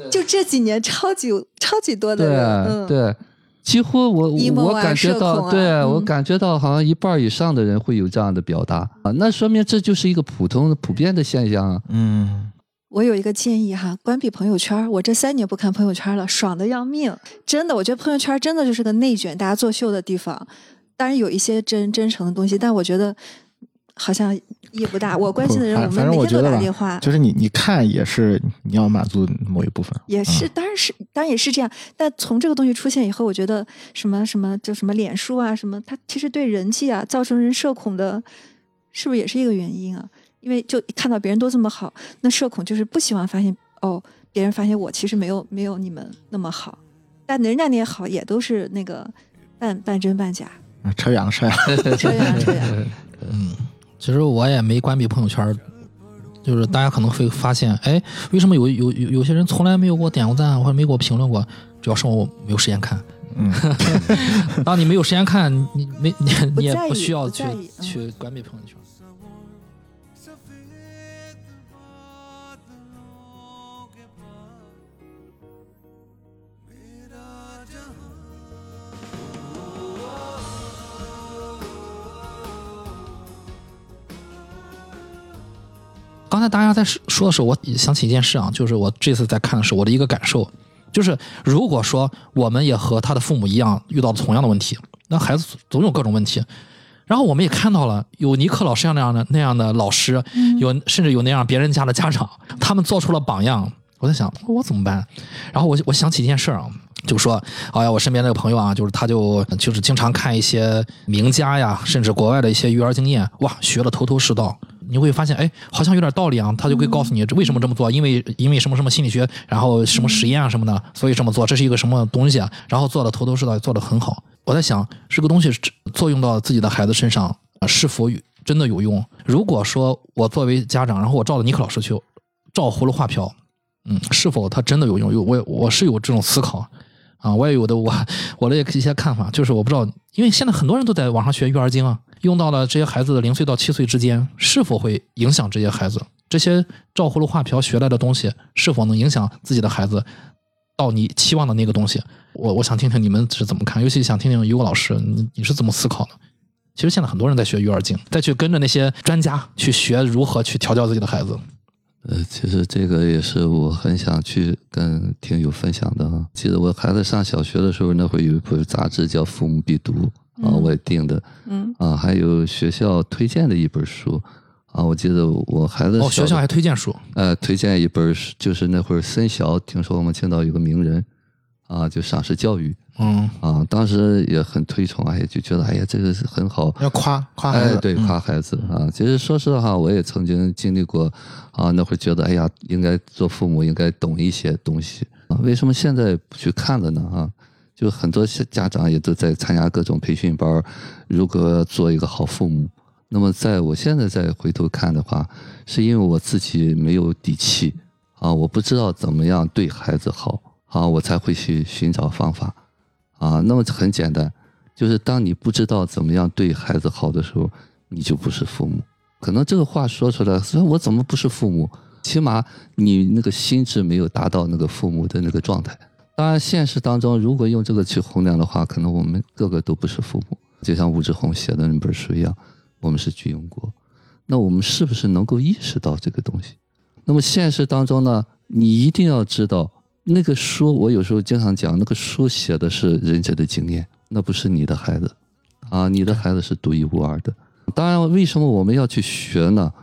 就这几年超级超级多的对人，嗯，对，几乎我我感觉到，啊对我嗯感觉到好像一半以上的人会有这样的表达啊，那说明这就是一个普通普遍的现象啊。嗯，我有一个建议哈，关闭朋友圈儿。我这三年不看朋友圈了，爽的要命。真的，我觉得朋友圈真的就是个内卷、大家作秀的地方。当然有一些真真诚的东西，但我觉得好像意义不大。我关心的人，我们每天都打电话，就是你你看也是你要满足某一部分，也是，当然是，当然也是这样。但从这个东西出现以后，我觉得什么什么就什么脸书啊，什么它其实对人际啊造成人社恐的，是不是也是一个原因啊？因为就看到别人都这么好，那社恐就是不希望发现哦，别人发现我其实没有没有你们那么好，但人家那些好也都是那个半半真半假，嗯扯远了扯远了。这样这样。(laughs) (laughs) 其实我也没关闭朋友圈，就是大家可能会发现，哎，为什么有有有有些人从来没有给我点过赞，或者没给我评论过？主要是我没有时间看。嗯，(laughs) 当你没有时间看，你没你你也不需要去不嗯去关闭朋友圈。刚才大家在说的时候，我想起一件事啊，就是我这次在看的时候，我的一个感受，就是如果说我们也和他的父母一样遇到了同样的问题，那孩子总有各种问题。然后我们也看到了有尼克老师那样的那样的老师，有甚至有那样别人家的家长，他们做出了榜样。我在想我怎么办？然后我我想起一件事儿啊，就说，哎呀，我身边那个朋友啊，就是他就就是经常看一些名家呀，甚至国外的一些育儿经验，哇，学了头头是道。你会发现，哎，好像有点道理啊。他就会告诉你为什么这么做，因为因为什么什么心理学，然后什么实验啊什么的，所以这么做，这是一个什么东西啊？然后做的头头是道，做的很好。我在想，这个东西作用到自己的孩子身上，呃是否真的有用？如果说我作为家长，然后我照着尼克老师去照葫芦画瓢，嗯，是否它真的有用？有我我是有这种思考啊，我也有的我我的一些看法，就是我不知道，因为现在很多人都在网上学育儿经啊，用到了这些孩子的零岁到七岁之间，是否会影响这些孩子？这些照葫芦画瓢学来的东西，是否能影响自己的孩子到你期望的那个东西？我我想听听你们是怎么看，尤其想听听于果老师，你你是怎么思考的？其实现在很多人在学育儿经，再去跟着那些专家去学如何去调教自己的孩子。呃，其实这个也是我很想去跟听友分享的。记得我孩子上小学的时候，那会有一本杂志叫《父母必读》啊，嗯我也订的嗯啊，还有学校推荐的一本书啊。我记得我孩子哦，学校还推荐书，呃，推荐一本是，就是那会儿森小，听说我们青岛有个名人，啊，就赏识教育嗯，啊，当时也很推崇，哎，就觉得哎呀，这个是很好，要夸夸孩哎，子，对，嗯夸孩子啊。其实说实话，我也曾经经历过啊，那会儿觉得，哎呀，应该做父母应该懂一些东西啊。为什么现在不去看了呢？啊，就很多家长也都在参加各种培训班，如何做一个好父母。那么在我现在再回头看的话，是因为我自己没有底气啊，我不知道怎么样对孩子好啊，我才会去寻找方法啊。那么很简单，就是当你不知道怎么样对孩子好的时候，你就不是父母。可能这个话说出来，说我怎么不是父母？起码你那个心智没有达到那个父母的那个状态。当然，现实当中如果用这个去衡量的话，可能我们个个都不是父母。就像吴志红写的那本书一样，我们是巨婴国。那我们是不是能够意识到这个东西？那么现实当中呢，你一定要知道，那个书我有时候经常讲，那个书写的是人家的经验，那不是你的孩子啊，你的孩子是独一无二的。当然，为什么我们要去学呢？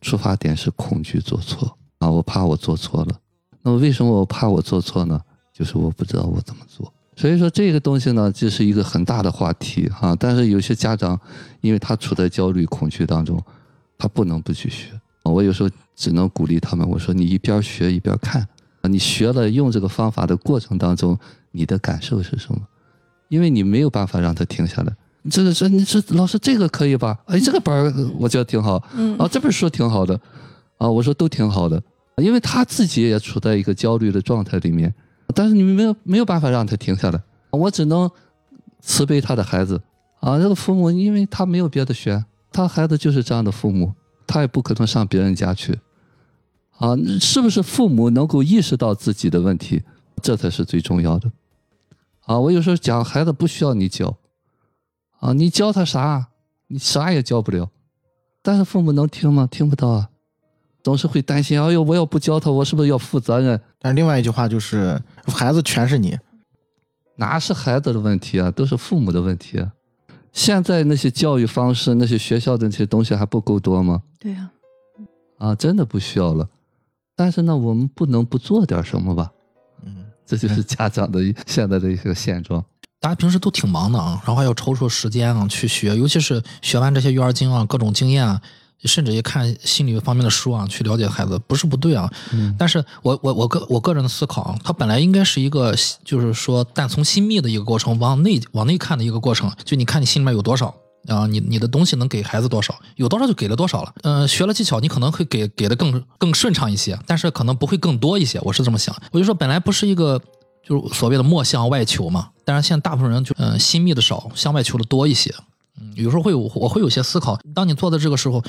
出发点是恐惧做错啊，我怕我做错了。那么为什么我怕我做错呢？就是我不知道我怎么做。所以说这个东西呢，这是一个很大的话题哈、但是有些家长，因为他处在焦虑、恐惧当中，他不能不去学。我有时候只能鼓励他们，我说你一边学一边看啊，你学了用这个方法的过程当中，你的感受是什么？因为你没有办法让他停下来。这个这你这老师这个可以吧？哎，这个本儿我觉得挺好，嗯啊，这本书挺好的，啊，我说都挺好的，因为他自己也处在一个焦虑的状态里面，但是你们没有没有办法让他停下来，我只能慈悲他的孩子啊，这个父母因为他没有别的选，他孩子就是这样的父母，他也不可能上别人家去，啊，是不是父母能够意识到自己的问题，这才是最重要的，啊，我有时候讲孩子不需要你教。啊，你教他啥？你啥也教不了。但是父母能听吗？听不到啊，总是会担心。哎呦，我要不教他，我是不是要负责任？但是另外一句话就是，孩子全是你。哪是孩子的问题啊，都是父母的问题啊。现在那些教育方式，那些学校的那些东西还不够多吗？对呀、啊，真的不需要了。但是呢，我们不能不做点什么吧？嗯，这就是家长的一现在的一个现状。大家平时都挺忙的啊，然后还要抽出时间啊去学，尤其是学完这些育儿经啊，各种经验啊，甚至也看心理方面的书啊，去了解孩子，不是不对啊。嗯但是我我我个我个人的思考啊，它本来应该是一个，就是说但从心密的一个过程，往内往内看的一个过程。就你看你心里面有多少啊，你你的东西能给孩子多少，有多少就给了多少了。嗯、学了技巧，你可能会给给的更更顺畅一些，但是可能不会更多一些。我是这么想，我就说本来不是一个。就是所谓的莫向外求嘛，但是现在大部分人就嗯、呃心密的少，向外求的多一些。有时候会有我会有些思考，当你做的这个时候，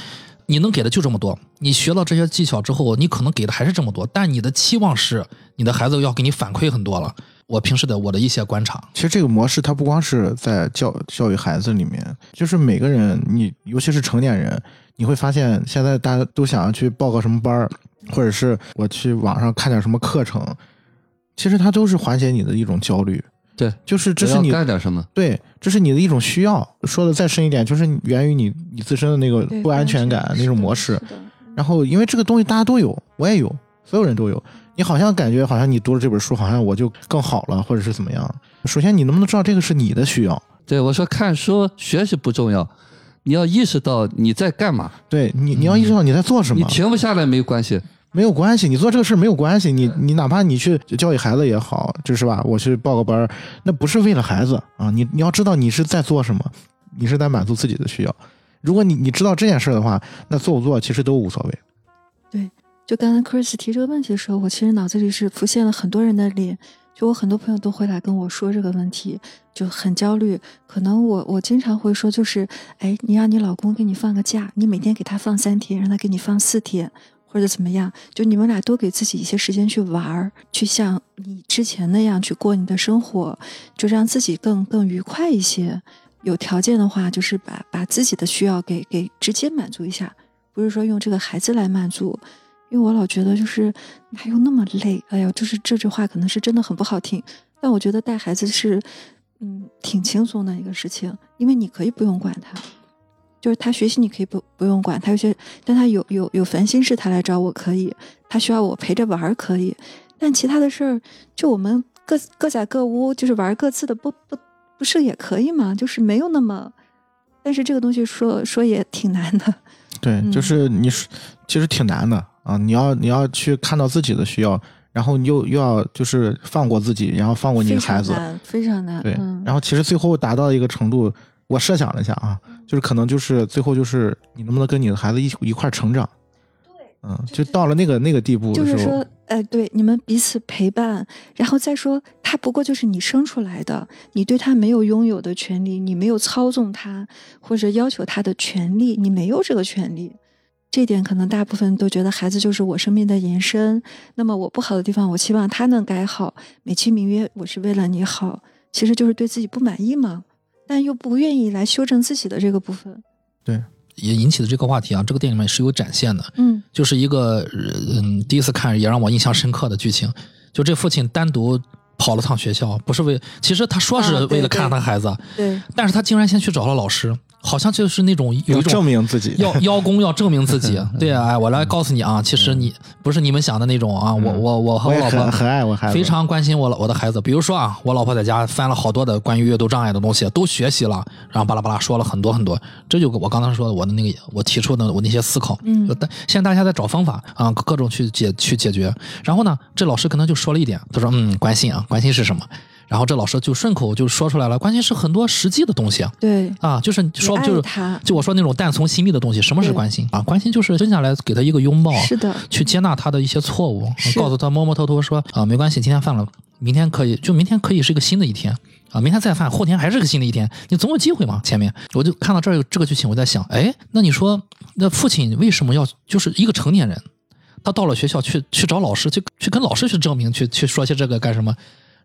你能给的就这么多。你学到这些技巧之后，你可能给的还是这么多，但你的期望是你的孩子要给你反馈很多了。我平时的我的一些观察，其实这个模式它不光是在教教育孩子里面，就是每个人，你尤其是成年人，你会发现现在大家都想要去报个什么班儿，或者是我去网上看点什么课程，其实它都是缓解你的一种焦虑。对，就是这是你干点什么？对，这是你的一种需要。说的再深一点，就是源于你你自身的那个不安全感那种模式然后因为这个东西大家都有，我也有，所有人都有。你好像感觉好像你读了这本书，好像我就更好了，或者是怎么样。首先，你能不能知道这个是你的需要？对我说，看书学习不重要，你要意识到你在干嘛。对你，你要意识到你在做什么你么，停不下来没关系，没有关系。你做这个事儿没有关系，你你哪怕你去教育孩子也好，就是吧，我去报个班儿，那不是为了孩子啊。你你要知道你是在做什么，你是在满足自己的需要。如果你你知道这件事儿的话，那做不做其实都无所谓。对就刚才 Chris 提这个问题的时候，我其实脑子里是浮现了很多人的脸。就我很多朋友都会来跟我说这个问题，就很焦虑。可能我我经常会说，就是哎，你让你老公给你放个假，你每天给他放三天，让他给你放四天，或者怎么样，就你们俩多给自己一些时间去玩儿，去像你之前那样去过你的生活，就让自己更更愉快一些。有条件的话，就是把把自己的需要给给直接满足一下，不是说用这个孩子来满足。因为我老觉得就是哪有那么累，哎呀，就是这句话可能是真的很不好听，但我觉得带孩子是，嗯，挺轻松的一个事情，因为你可以不用管他，就是他学习你可以不不用管他，有些但他有有有烦心事他来找我可以，他需要我陪着玩儿可以，但其他的事儿就我们各各在各屋，就是玩各自的，不不不是也可以吗？就是没有那么，但是这个东西说说也挺难的，对，嗯就是你是其实挺难的啊。你要你要去看到自己的需要，然然后你又又要就是放过自己，然后放过你的孩子，常难，非常难。对，嗯，然后其实最后达到一个程度，我设想了一下啊，就是可能就是最后就是你能不能跟你的孩子一一块儿成长，对嗯，就到了那个那个地步的时候，就是说，哎，对，你们彼此陪伴，然后再说，他不过就是你生出来的，你对他没有拥有的权利，你没有操纵他或者要求他的权利，你没有这个权利。这点可能大部分都觉得孩子就是我生命的延伸。那么我不好的地方，我希望他能改好，美其名曰我是为了你好，其实就是对自己不满意嘛，但又不愿意来修正自己的这个部分。对也引起的这个话题啊，这个电影里面是有展现的，嗯就是一个呃嗯，第一次看也让我印象深刻的剧情，就这父亲单独跑了趟学校，不是为，其实他说是为了看他孩子，对，但是他竟然先去找了老师，好像就是那种有要证一种明自己，要邀功要证明自己，(laughs) 对啊，哎，我来告诉你啊，其实你不是你们想的那种啊，我我我和我老婆很很爱我孩子，非常关心我老我的孩子，比如说啊，我老婆在家翻了好多的关于阅读障碍的东西，都学习了，然后巴拉巴拉说了很多很多，这就我刚才说的我的那个我提出的我那些思考，嗯。就但现在大家在找方法啊，各种去解去解决。然后呢，这老师可能就说了一点，他说嗯，关心啊，关心是什么？然后这老师就顺口就说出来了，关心是很多实际的东西啊，对，啊，就是说就是他就我说那种淡从心密的东西，什么是关心啊？关心就是蹲下来给他一个拥抱，是的，去接纳他的一些错误，告诉他摸摸头头说啊，没关系，今天犯了，明天可以，就明天可以是一个新的一天啊，明天再犯，后天还是个新的一天，你总有机会嘛。前面我就看到这儿有这个剧情，我在想，哎，那你说那父亲为什么要就是一个成年人，他到了学校去去找老师，去去跟老师去证明，去去说些这个干什么？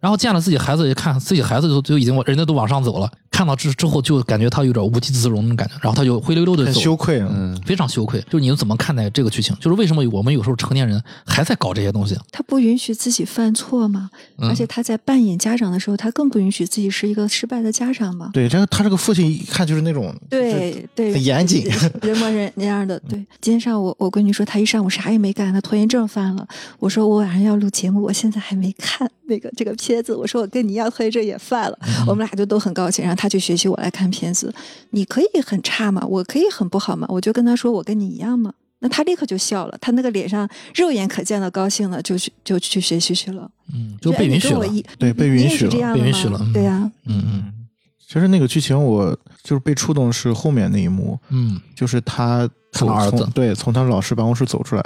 然后见了自己孩子，一看自己孩子就就已经人家都往上走了，看到之之后就感觉他有点无地自容的感觉，然后他就灰溜溜的走很，羞愧，嗯，非常羞愧。就是你们怎么看待这个剧情？就是为什么我们有时候成年人还在搞这些东西？他不允许自己犯错吗，嗯而且他在扮演家长的时候，他更不允许自己是一个失败的家长吗。对，这个他这个父亲一看就是那种，对对，很严谨人模人那样的。(laughs) 对，今天上午我闺女说她一上午啥也没干，她拖延症犯了。我说我晚上要录节目，我现在还没看那个这个片子。我说我跟你一样拖延症也犯了，嗯我们俩就都很高兴。然后他去学习，我来看片子。你可以很差嘛，我可以很不好嘛，我就跟他说我跟你一样嘛。那他立刻就笑了，他那个脸上肉眼可见的高兴了，就去就去学习去了，嗯，就被允许了对被允许了被允许了嗯对呀、嗯嗯其实那个剧情我就是被触动是后面那一幕，嗯就是他从儿子从对从他老师办公室走出来，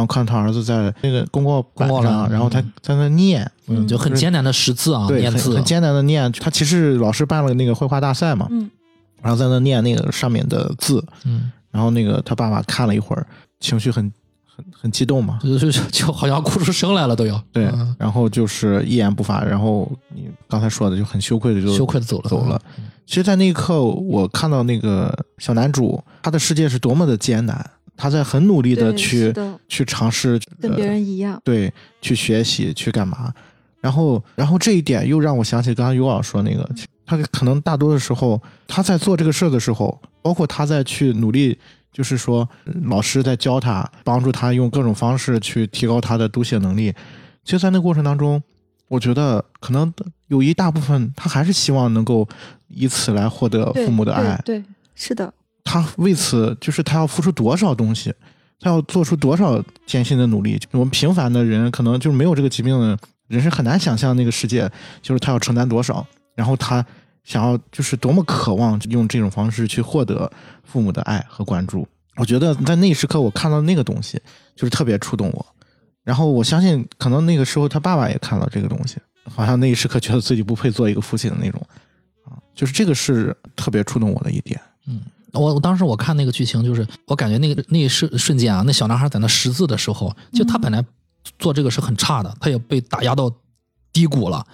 然后看他儿子在那个公告板上，然后他嗯。在那念，嗯，就很艰难的识字啊，对，念字很很，艰难的念。他其实老师办了那个绘画大赛嘛，嗯，然后在那念那个上面的字，嗯，然后那个他爸爸看了一会儿，情绪很很很激动嘛，就就就好像哭出声来了都要，对，嗯。然后就是一言不发，然后你刚才说的就很羞愧的就羞愧的走了，走了。其实，在那一刻，我看到那个小男主，他的世界是多么的艰难，他在很努力的去的去尝试，跟别呃人一样。对，去学习，去干嘛。然后，然后这一点又让我想起刚刚尤老师说那个，他可能大多的时候，他在做这个事儿的时候，包括他在去努力，就是说呃老师在教他，帮助他用各种方式去提高他的读写能力。其实，在那过程当中，我觉得可能有一大部分他还是希望能够以此来获得父母的爱。对，对是的，他为此就是他要付出多少东西，他要做出多少艰辛的努力。我们平凡的人可能就没有这个疾病的人是很难想象那个世界，就是他要承担多少，然后他想要就是多么渴望用这种方式去获得父母的爱和关注。我觉得在那一时刻，我看到那个东西就是特别触动我。然后我相信，可能那个时候他爸爸也看到这个东西，好像那一时刻觉得自己不配做一个父亲的那种啊，就是这个是特别触动我的一点。嗯我我当时我看那个剧情，就是我感觉那个那一瞬瞬间啊，那小男孩在那识字的时候，就他本来做这个是很差的，他也被打压到低谷了，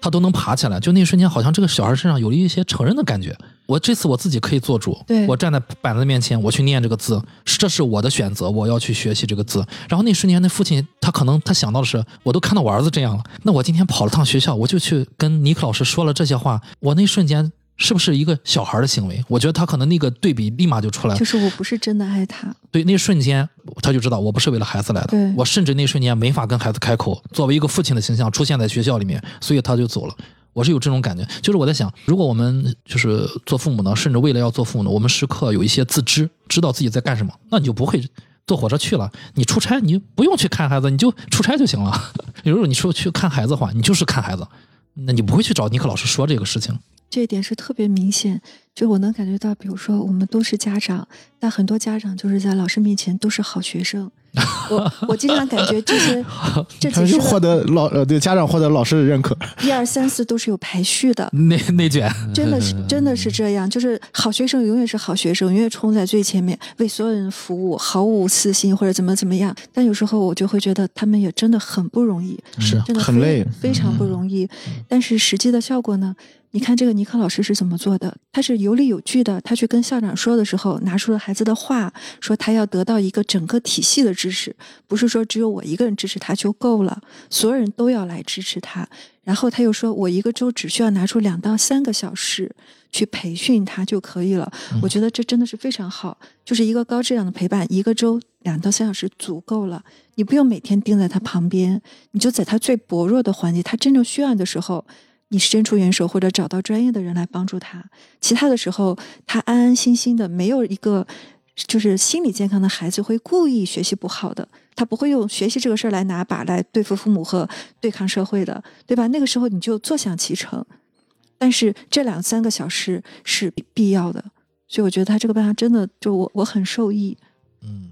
他都能爬起来。就那一瞬间，好像这个小孩身上有了一些成人的感觉。我这次我自己可以做主，我站在板子面前，我去念这个字，这是我的选择，我要去学习这个字。然后那瞬间，那父亲他可能他想到的是，我都看到我儿子这样了，那我今天跑了趟学校，我就去跟尼克老师说了这些话，我那瞬间是不是一个小孩的行为？我觉得他可能那个对比立马就出来了就。是我不是真的爱他，对，那瞬间他就知道我不是为了孩子来的对，我甚至那瞬间没法跟孩子开口，作为一个父亲的形象出现在学校里面，所以他就走了。我是有这种感觉，就是我在想，如果我们就是做父母呢，甚至为了要做父母呢，我们时刻有一些自知，知道自己在干什么，那你就不会坐火车去了，你出差你不用去看孩子，你就出差就行了。(laughs) 如果你说去看孩子的话，你就是看孩子，那你不会去找尼克老师说这个事情。这一点是特别明显，就我能感觉到，比如说我们都是家长，但很多家长就是在老师面前都是好学生。我我经常感觉这些 (laughs) 这其实获得老呃对家长获得老师的认可。一二三四都是有排序的，内内卷，真的是 (laughs) 真的是这样，就是好学生永远是好学生，永远冲在最前面，为所有人服务，毫无私心或者怎么怎么样。但有时候我就会觉得他们也真的很不容易，是真的很累非常不容易。但是实际的效果呢？你看这个尼克老师是怎么做的？他是有理有据的。他去跟校长说的时候，拿出了孩子的话，说他要得到一个整个体系的支持，不是说只有我一个人支持他就够了，所有人都要来支持他。然后他又说，我一个周只需要拿出两到三个小时去培训他就可以了。我觉得这真的是非常好，就是一个高质量的陪伴，一个周两到三小时足够了。你不用每天盯在他旁边，你就在他最薄弱的环节，他真正需要的时候，你伸出援手或者找到专业的人来帮助他。其他的时候，他安安心心的，没有一个就是心理健康的孩子会故意学习不好的，他不会用学习这个事儿来拿把来对付父母和对抗社会的，对吧？那个时候你就坐享其成。但是这两三个小时是必要的，所以我觉得他这个办法真的就我我很受益。嗯，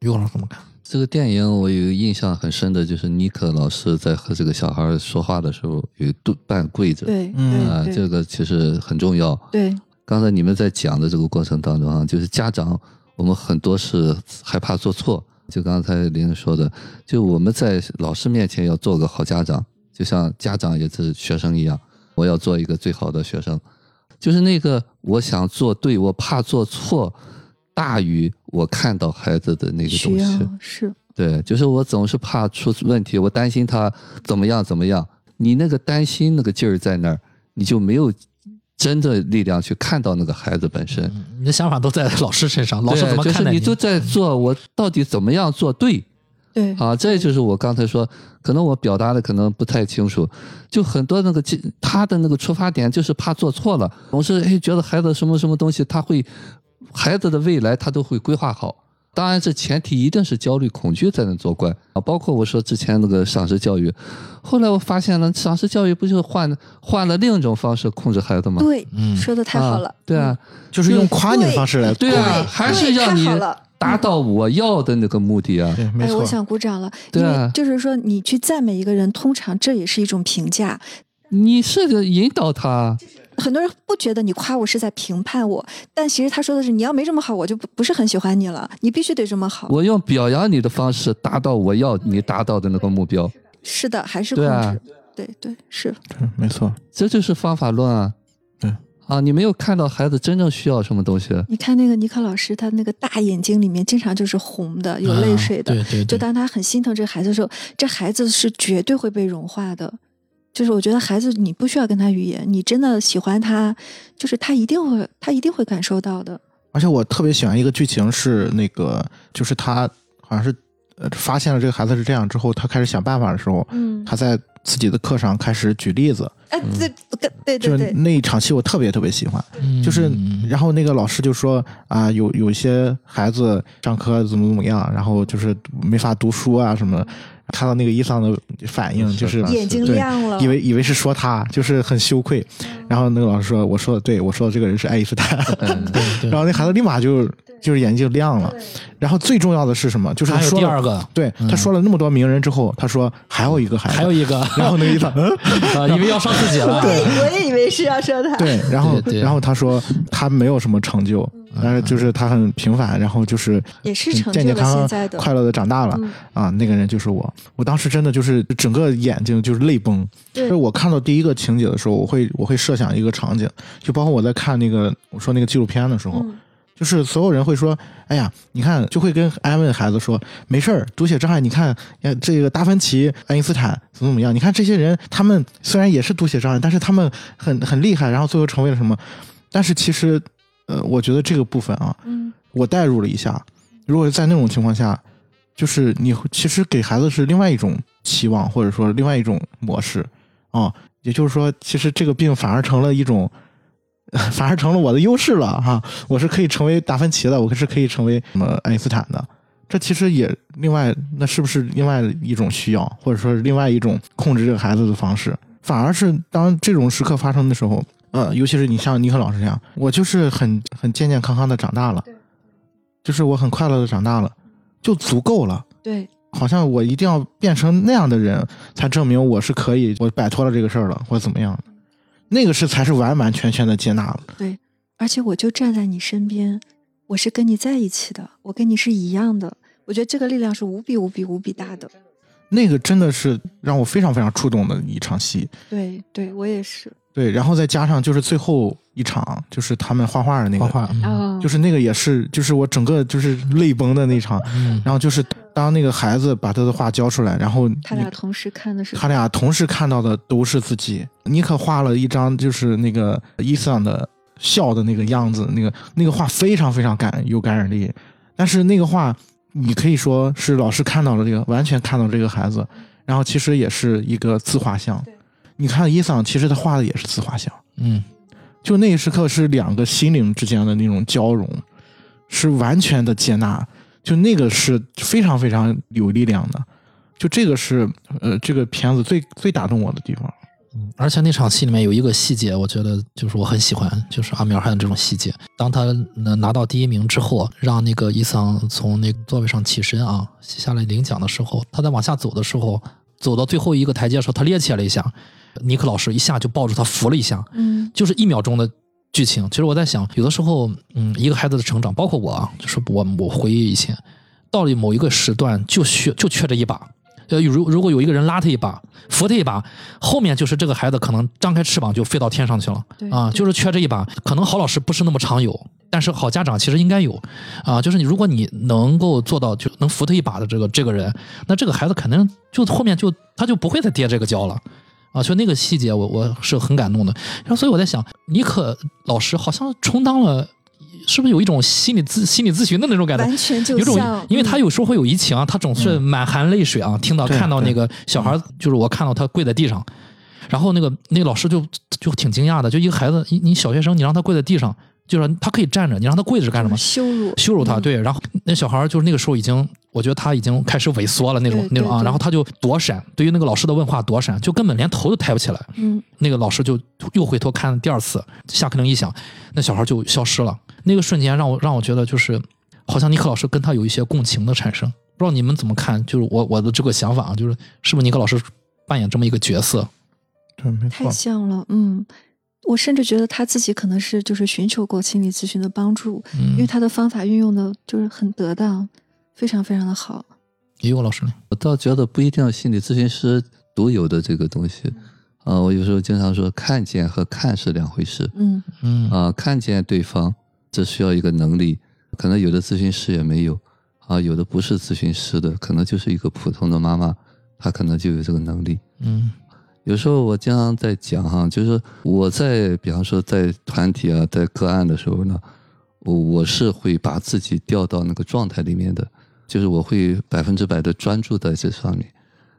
于老师怎么看？这个电影我有一个印象很深的，就是尼克老师在和这个小孩说话的时候有蹲半跪着，对，嗯啊，这个其实很重要。对刚才你们在讲的这个过程当中啊，就是家长我们很多是害怕做错，就刚才林说的，就我们在老师面前要做个好家长，就像家长也是学生一样，我要做一个最好的学生。就是那个我想做对，我怕做错，大于我看到孩子的那个东西。是对，就是我总是怕出问题，我担心他怎么样怎么样。你那个担心那个劲儿在那儿，你就没有真的力量去看到那个孩子本身。你的想法都在老师身上，老师怎么看待就是你都在做，我到底怎么样做对对啊？这就是我刚才说，可能我表达的可能不太清楚，就很多那个记他的那个出发点就是怕做错了，总是哎觉得孩子什么什么东西他会，孩子的未来他都会规划好。当然，这前提一定是焦虑、恐惧在那作怪啊。包括我说之前那个赏识教育，后来我发现了，赏识教育不就是换换了另一种方式控制孩子吗？对，嗯说的太好了啊，对啊，就是用夸你的方式来对啊，对还是让你达到我要的那个目的啊。对，没哎，我。想鼓掌了，对啊为就是说，你去赞美一个人，通常这也是一种评价。你是个引导他，很多人不觉得你夸我是在评判我，但其实他说的是，你要没这么好，我就不不是很喜欢你了。你必须得这么好。我用表扬你的方式达到我要你达到的那个目标，是的，还是控制。对啊对对是，嗯没错，这就是方法论啊。对啊，你没有看到孩子真正需要什么东西，你看那个尼克老师，他那个大眼睛里面经常就是红的，有泪水的。啊对对对，就当他很心疼这个孩子的时候，这孩子是绝对会被融化的。就是我觉得孩子，你不需要跟他语言，你真的喜欢他，就是他一定会，他一定会感受到的。而且我特别喜欢一个剧情是那个，就是他好像是呃发现了这个孩子是这样之后，他开始想办法的时候，嗯，他在自己的课上开始举例子，哎，对，对对就是对对，那一场戏我特别特别喜欢。嗯就是，然后那个老师就说啊，有有一些孩子上课怎么怎么样，然后就是没法读书啊什么。看到那个伊桑的反应，就是是眼睛亮了，以为以为是说他，就是很羞愧。然后那个老师说：“我说的对，我说的这个人是爱因斯坦。嗯，对对，(laughs) 然后那孩子立马就就是眼睛亮了。然后最重要的是什么？就是他说第二个，对他说了那么多名人之后，他说还有一个孩子，还有一个，(laughs) 然后那个伊桑 (laughs) 嗯。啊，以为要上自己了，对，我也以为是要说他。对，然后对对然后他说他没有什么成就，但是就是他很平凡，然后就是也是成就健健康康快乐的长大了、嗯啊，那个人就是我。我当时真的就是整个眼睛就是泪崩。对就是我看到第一个情节的时候，我会我会设想一个场景，就包括我在看那个我说那个纪录片的时候，嗯就是所有人会说，哎呀，你看，就会跟安慰孩子说，没事儿，读写障碍，你看，呃，这个达芬奇、爱因斯坦怎么怎么样，你看这些人，他们虽然也是读写障碍，但是他们很很厉害，然后最后成为了什么？但是其实，呃，我觉得这个部分啊，嗯我代入了一下，如果在那种情况下，就是你其实给孩子是另外一种期望，或者说另外一种模式啊、也就是说，其实这个病反而成了一种。(laughs) 反而成了我的优势了哈，我是可以成为达芬奇的，我是可以成为什么爱因斯坦的，这其实也另外，那是不是另外一种需要，或者说是另外一种控制这个孩子的方式？反而是当这种时刻发生的时候，呃，尤其是你像尼克老师这样，我就是很很健健康康的长大了，就是我很快乐的长大了，就足够了。对，好像我一定要变成那样的人，才证明我是可以，我摆脱了这个事儿了，或者怎么样的。那个是才是完完全全的接纳了。对，而且我就站在你身边，我是跟你在一起的，我跟你是一样的。我觉得这个力量是无比无比无比大的。那个真的是让我非常非常触动的一场戏。对，对我也是。对，然后再加上就是最后一场，就是他们画画的那个，画画，就是那个也是，就是我整个就是泪崩的那场。嗯然后就是当那个孩子把他的画交出来，然后他俩同时看的是他俩同时看到的都是自己。尼克画了一张就是那个伊桑的笑的那个样子，那个那个画非常非常感有感染力。但是那个画，你可以说是老师看到了这个，完全看到这个孩子，然后其实也是一个自画像。你看伊桑，其实他画的也是自画像。嗯就那一时刻是两个心灵之间的那种交融，是完全的接纳，就那个是非常非常有力量的，就这个是呃这个片子最最打动我的地方。嗯，而且那场戏里面有一个细节，我觉得就是我很喜欢，就是阿米尔汗的这种细节。当他呃拿到第一名之后，让那个伊桑从那个座位上起身啊，下来领奖的时候，他在往下走的时候，走到最后一个台阶的时候，他趔趄了一下，尼克老师一下就抱住他扶了一下，嗯就是一秒钟的剧情。其实我在想，有的时候，嗯，一个孩子的成长，包括我啊，就是我我回忆以前，到了某一个时段就缺就缺这一把。呃，如如果有一个人拉他一把，扶他一把，后面就是这个孩子可能张开翅膀就飞到天上去了对啊，就是缺这一把。可能好老师不是那么常有，但是好家长其实应该有啊。就是你如果你能够做到就能扶他一把的这个这个人，那这个孩子肯定就后面就他就不会再跌这个跤了。啊，就那个细节我，我是很感动的。然后，所以我在想，尼克老师好像充当了，是不是有一种心理咨心理咨询的那种感觉？完全就有种像，，因为他有时候会有移情啊，他总是满含泪水啊。听到看到那个小孩，就是我看到他跪在地上，然后那个那个老师就就挺惊讶的，就一个孩子，你你小学生，你让他跪在地上，就是他可以站着，你让他跪着干什么？羞辱羞辱他，嗯对。然后那小孩就是那个时候已经，我觉得他已经开始萎缩了那种那种啊，然后他就躲闪，对于那个老师的问话躲闪，就根本连头都抬不起来。嗯，那个老师就又回头看第二次，下课铃一响，那小孩就消失了。那个瞬间让我让我觉得就是，好像尼克老师跟他有一些共情的产生。不知道你们怎么看？就是我我的这个想法啊，就是是不是尼克老师扮演这么一个角色？对，没太。像了，嗯。我甚至觉得他自己可能是就是寻求过心理咨询的帮助，嗯，因为他的方法运用的就是很得当，非常非常的好。也有老师呢。我倒觉得不一定要心理咨询师独有的这个东西。啊、我有时候经常说，看见和看是两回事。嗯嗯啊、看见对方，这需要一个能力，可能有的咨询师也没有，啊，有的不是咨询师的，可能就是一个普通的妈妈，她可能就有这个能力。嗯有时候我经常在讲哈，就是我在比方说在团体啊，在个案的时候呢，我我是会把自己调到那个状态里面的，就是我会百分之百的专注在这上面。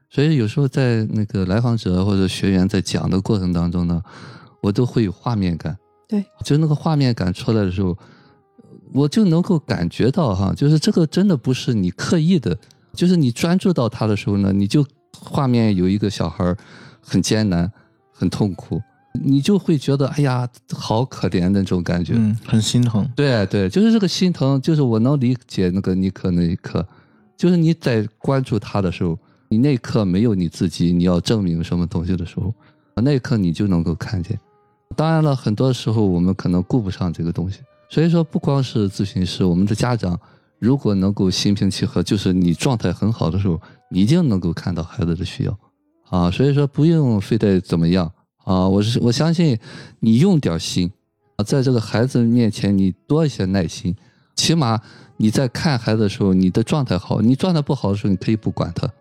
所以有时候在那个来访者或者学员在讲的过程当中呢，我都会有画面感。对，就那个画面感出来的时候，我就能够感觉到哈，就是这个真的不是你刻意的，就是你专注到他的时候呢，你就画面有一个小孩儿很艰难、很痛苦，你就会觉得哎呀，好可怜的那种感觉。嗯，很心疼。对对，就是这个心疼，就是我能理解那个尼克那一刻，就是你在关注他的时候，你那一刻没有你自己，你要证明什么东西的时候，那一刻你就能够看见。当然了，很多时候我们可能顾不上这个东西，所以说不光是咨询师，我们的家长如果能够心平气和，就是你状态很好的时候，你一定能够看到孩子的需要啊。所以说不用非得怎么样啊，我是我相信你用点心啊，在这个孩子面前你多一些耐心，起码你在看孩子的时候，你的状态好，你状态不好的时候，你可以不管他。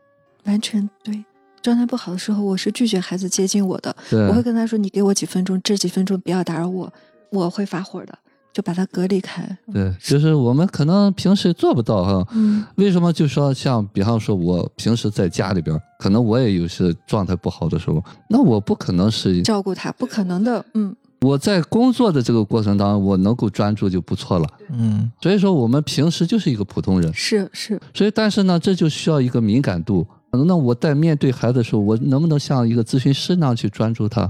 完全对。状态不好的时候，我是拒绝孩子接近我的。对，我会跟他说：“你给我几分钟，这几分钟不要打扰我，我会发火的。”就把他隔离开。对，就是我们可能平时做不到哈。嗯，为什么就说像比方说，我平时在家里边，可能我也有些状态不好的时候，那我不可能是照顾他不可能的。嗯，我在工作的这个过程当中，我能够专注就不错了。嗯所以说，我们平时就是一个普通人，是是，所以但是呢，这就需要一个敏感度。那我在面对孩子的时候，我能不能像一个咨询师那样去专注他？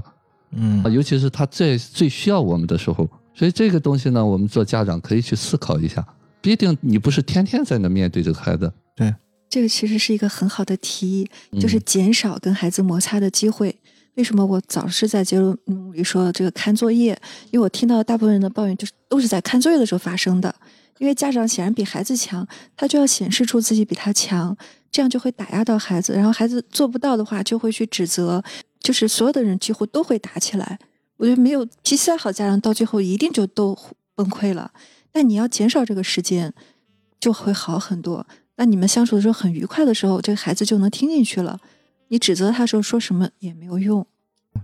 嗯啊，尤其是他最最需要我们的时候。所以这个东西呢，我们做家长可以去思考一下。毕竟你不是天天在那面对这个孩子，对这个其实是一个很好的提议，嗯就是减少跟孩子摩擦的机会。为什么我早是在节目里说这个看作业？因为我听到大部分人的抱怨就是都是在看作业的时候发生的。因为家长显然比孩子强，他就要显示出自己比他强，这样就会打压到孩子。然后孩子做不到的话，就会去指责，就是所有的人几乎都会打起来。我觉得没有脾气再好家长，到最后一定就都崩溃了。但你要减少这个时间，就会好很多。那你们相处的时候很愉快的时候，这个孩子就能听进去了。你指责他的时候说什么也没有用。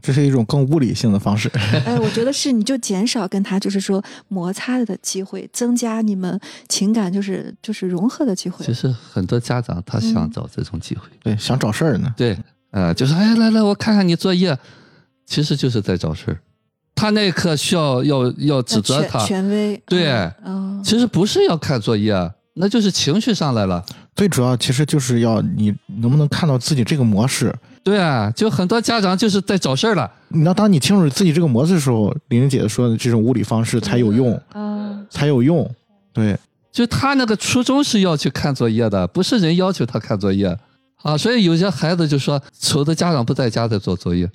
这是一种更物理性的方式。哎，我觉得是，你就减少跟他就是说摩擦的机会，增加你们情感就是就是融合的机会其。实很多家长他想嗯找这种机会，对，想找事儿呢。对，呃，就是哎，来来，我看看你作业，其实就是在找事儿。他那一刻需要要要指责他，权威，对嗯，嗯其实不是要看作业，那就是情绪上来了。最主要其实就是要你能不能看到自己这个模式。对啊，就很多家长就是在找事儿了。你要当你清楚自己这个模式的时候，玲玲姐姐说的这种物理方式才有用，啊，才有用。对，就他那个初衷是要去看作业的，不是人要求他看作业啊。所以有些孩子就说，愁的家长不在家在做作业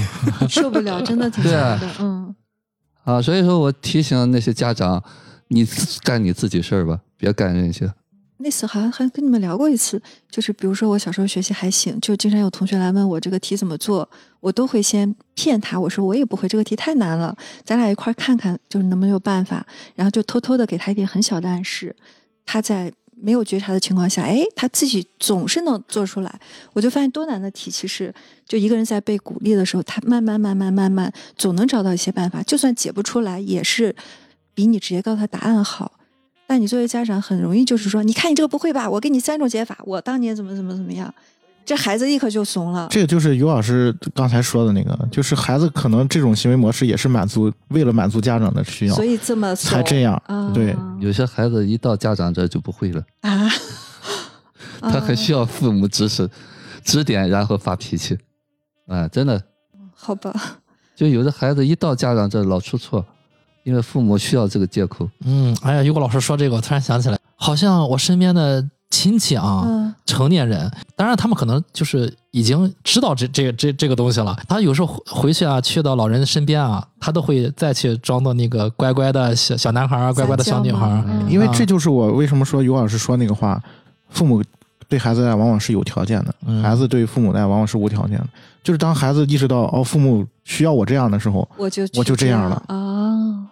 (laughs) 受不了，真的挺对啊难的，嗯。啊。所以说我提醒那些家长，你干你自己事儿吧，别干那些。那次好像还跟你们聊过一次，就是比如说我小时候学习还行，就经常有同学来问我这个题怎么做，我都会先骗他，我说我也不会，这个题太难了，咱俩一块儿看看，就是能不能有办法，然后就偷偷的给他一点很小的暗示，他在没有觉察的情况下，哎，他自己总是能做出来，我就发现多难的题，其实就一个人在被鼓励的时候，他慢慢慢慢慢慢总能找到一些办法，就算解不出来，也是比你直接告诉他答案好。但你作为家长，很容易就是说，你看你这个不会吧？我给你三种解法，我当年怎么怎么怎么样，这孩子立刻就怂了。这个就是尤老师刚才说的那个，就是孩子可能这种行为模式也是满足为了满足家长的需要所以这么才这样。啊、对，有些孩子一到家长这就不会了，啊，他很需要父母指使、指点，然后发脾气。啊，真的，好吧，就有的孩子一到家长这老出错，因为父母需要这个借口。嗯，哎呀，于果老师说这个，我突然想起来，好像我身边的亲戚啊，嗯。成年人，当然他们可能就是已经知道这这这这个东西了。他有时候回回去啊，去到老人身边啊，他都会再去装作那个乖乖的小小男孩儿，乖乖的小女孩因为啊这就是我为什么说尤老师说那个话，父母对孩子的爱往往是有条件的，嗯。孩子对父母的爱往往是无条件的。就是当孩子意识到哦，父母需要我这样的时候，我就我就这样了。啊，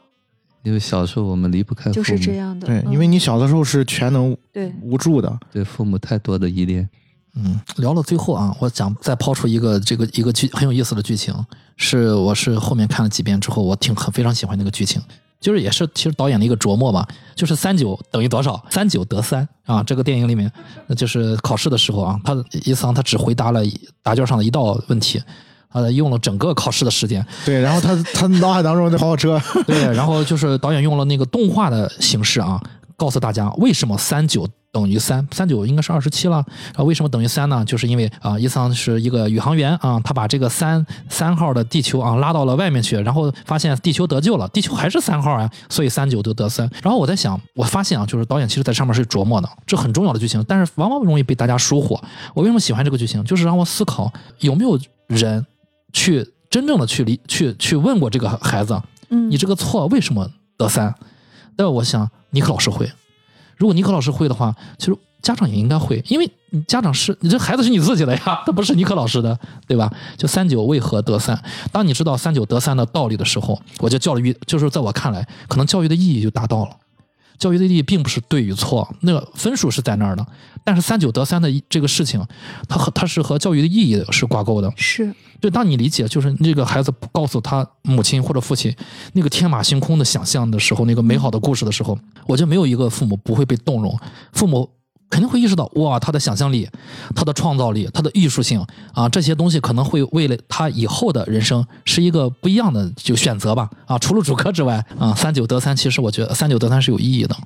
因为小时候我们离不开父母，就是这样的。对，嗯因为你小的时候是全能对无助的，对父母太多的依恋。嗯，聊到最后啊，我想再抛出一个这个一个剧很有意思的剧情，是我是后面看了几遍之后，我挺很非常喜欢那个剧情，就是也是其实导演的一个琢磨吧，就是三九等于多少？三九得三啊！这个电影里面，那就是考试的时候啊，他伊桑他只回答了答卷上的一道问题，呃，用了整个考试的时间，对。然后他他脑海当中的跑跑车，对，然后就是导演用了那个动画的形式啊，告诉大家为什么三九等于三，三九应该是二十七了，然后为什么等于三呢？就是因为啊，伊桑是一个宇航员啊，他把这个三三号的地球啊拉到了外面去，然后发现地球得救了，地球还是三号啊，所以三九就得三。然后我在想，我发现啊，就是导演其实在上面是琢磨的，这很重要的剧情，但是往往容易被大家疏忽。我为什么喜欢这个剧情？就是让我思考有没有人去真正的去理去去问过这个孩子，嗯，你这个错为什么得三？但我想尼克老师会，如果尼克老师会的话，其实家长也应该会，因为你家长是你这孩子是你自己的呀，(laughs) 他不是尼克老师的，对吧？就三九为何得三？当你知道三九得三的道理的时候，我觉得教育就是在我看来，可能教育的意义就达到了。教育的意义并不是对与错，那个分数是在那儿的，但是三九得三的这个事情，它和它是和教育的意义是挂钩的。是就，当你理解就是那个孩子告诉他母亲或者父亲那个天马行空的想象的时候，那个美好的故事的时候，我觉得没有一个父母不会被动容。父母肯定会意识到哇，他的想象力、他的创造力、他的艺术性啊，这些东西可能会为了他以后的人生是一个不一样的就选择吧啊，除了主科之外啊，三九得三，其实我觉得三九得三是有意义的。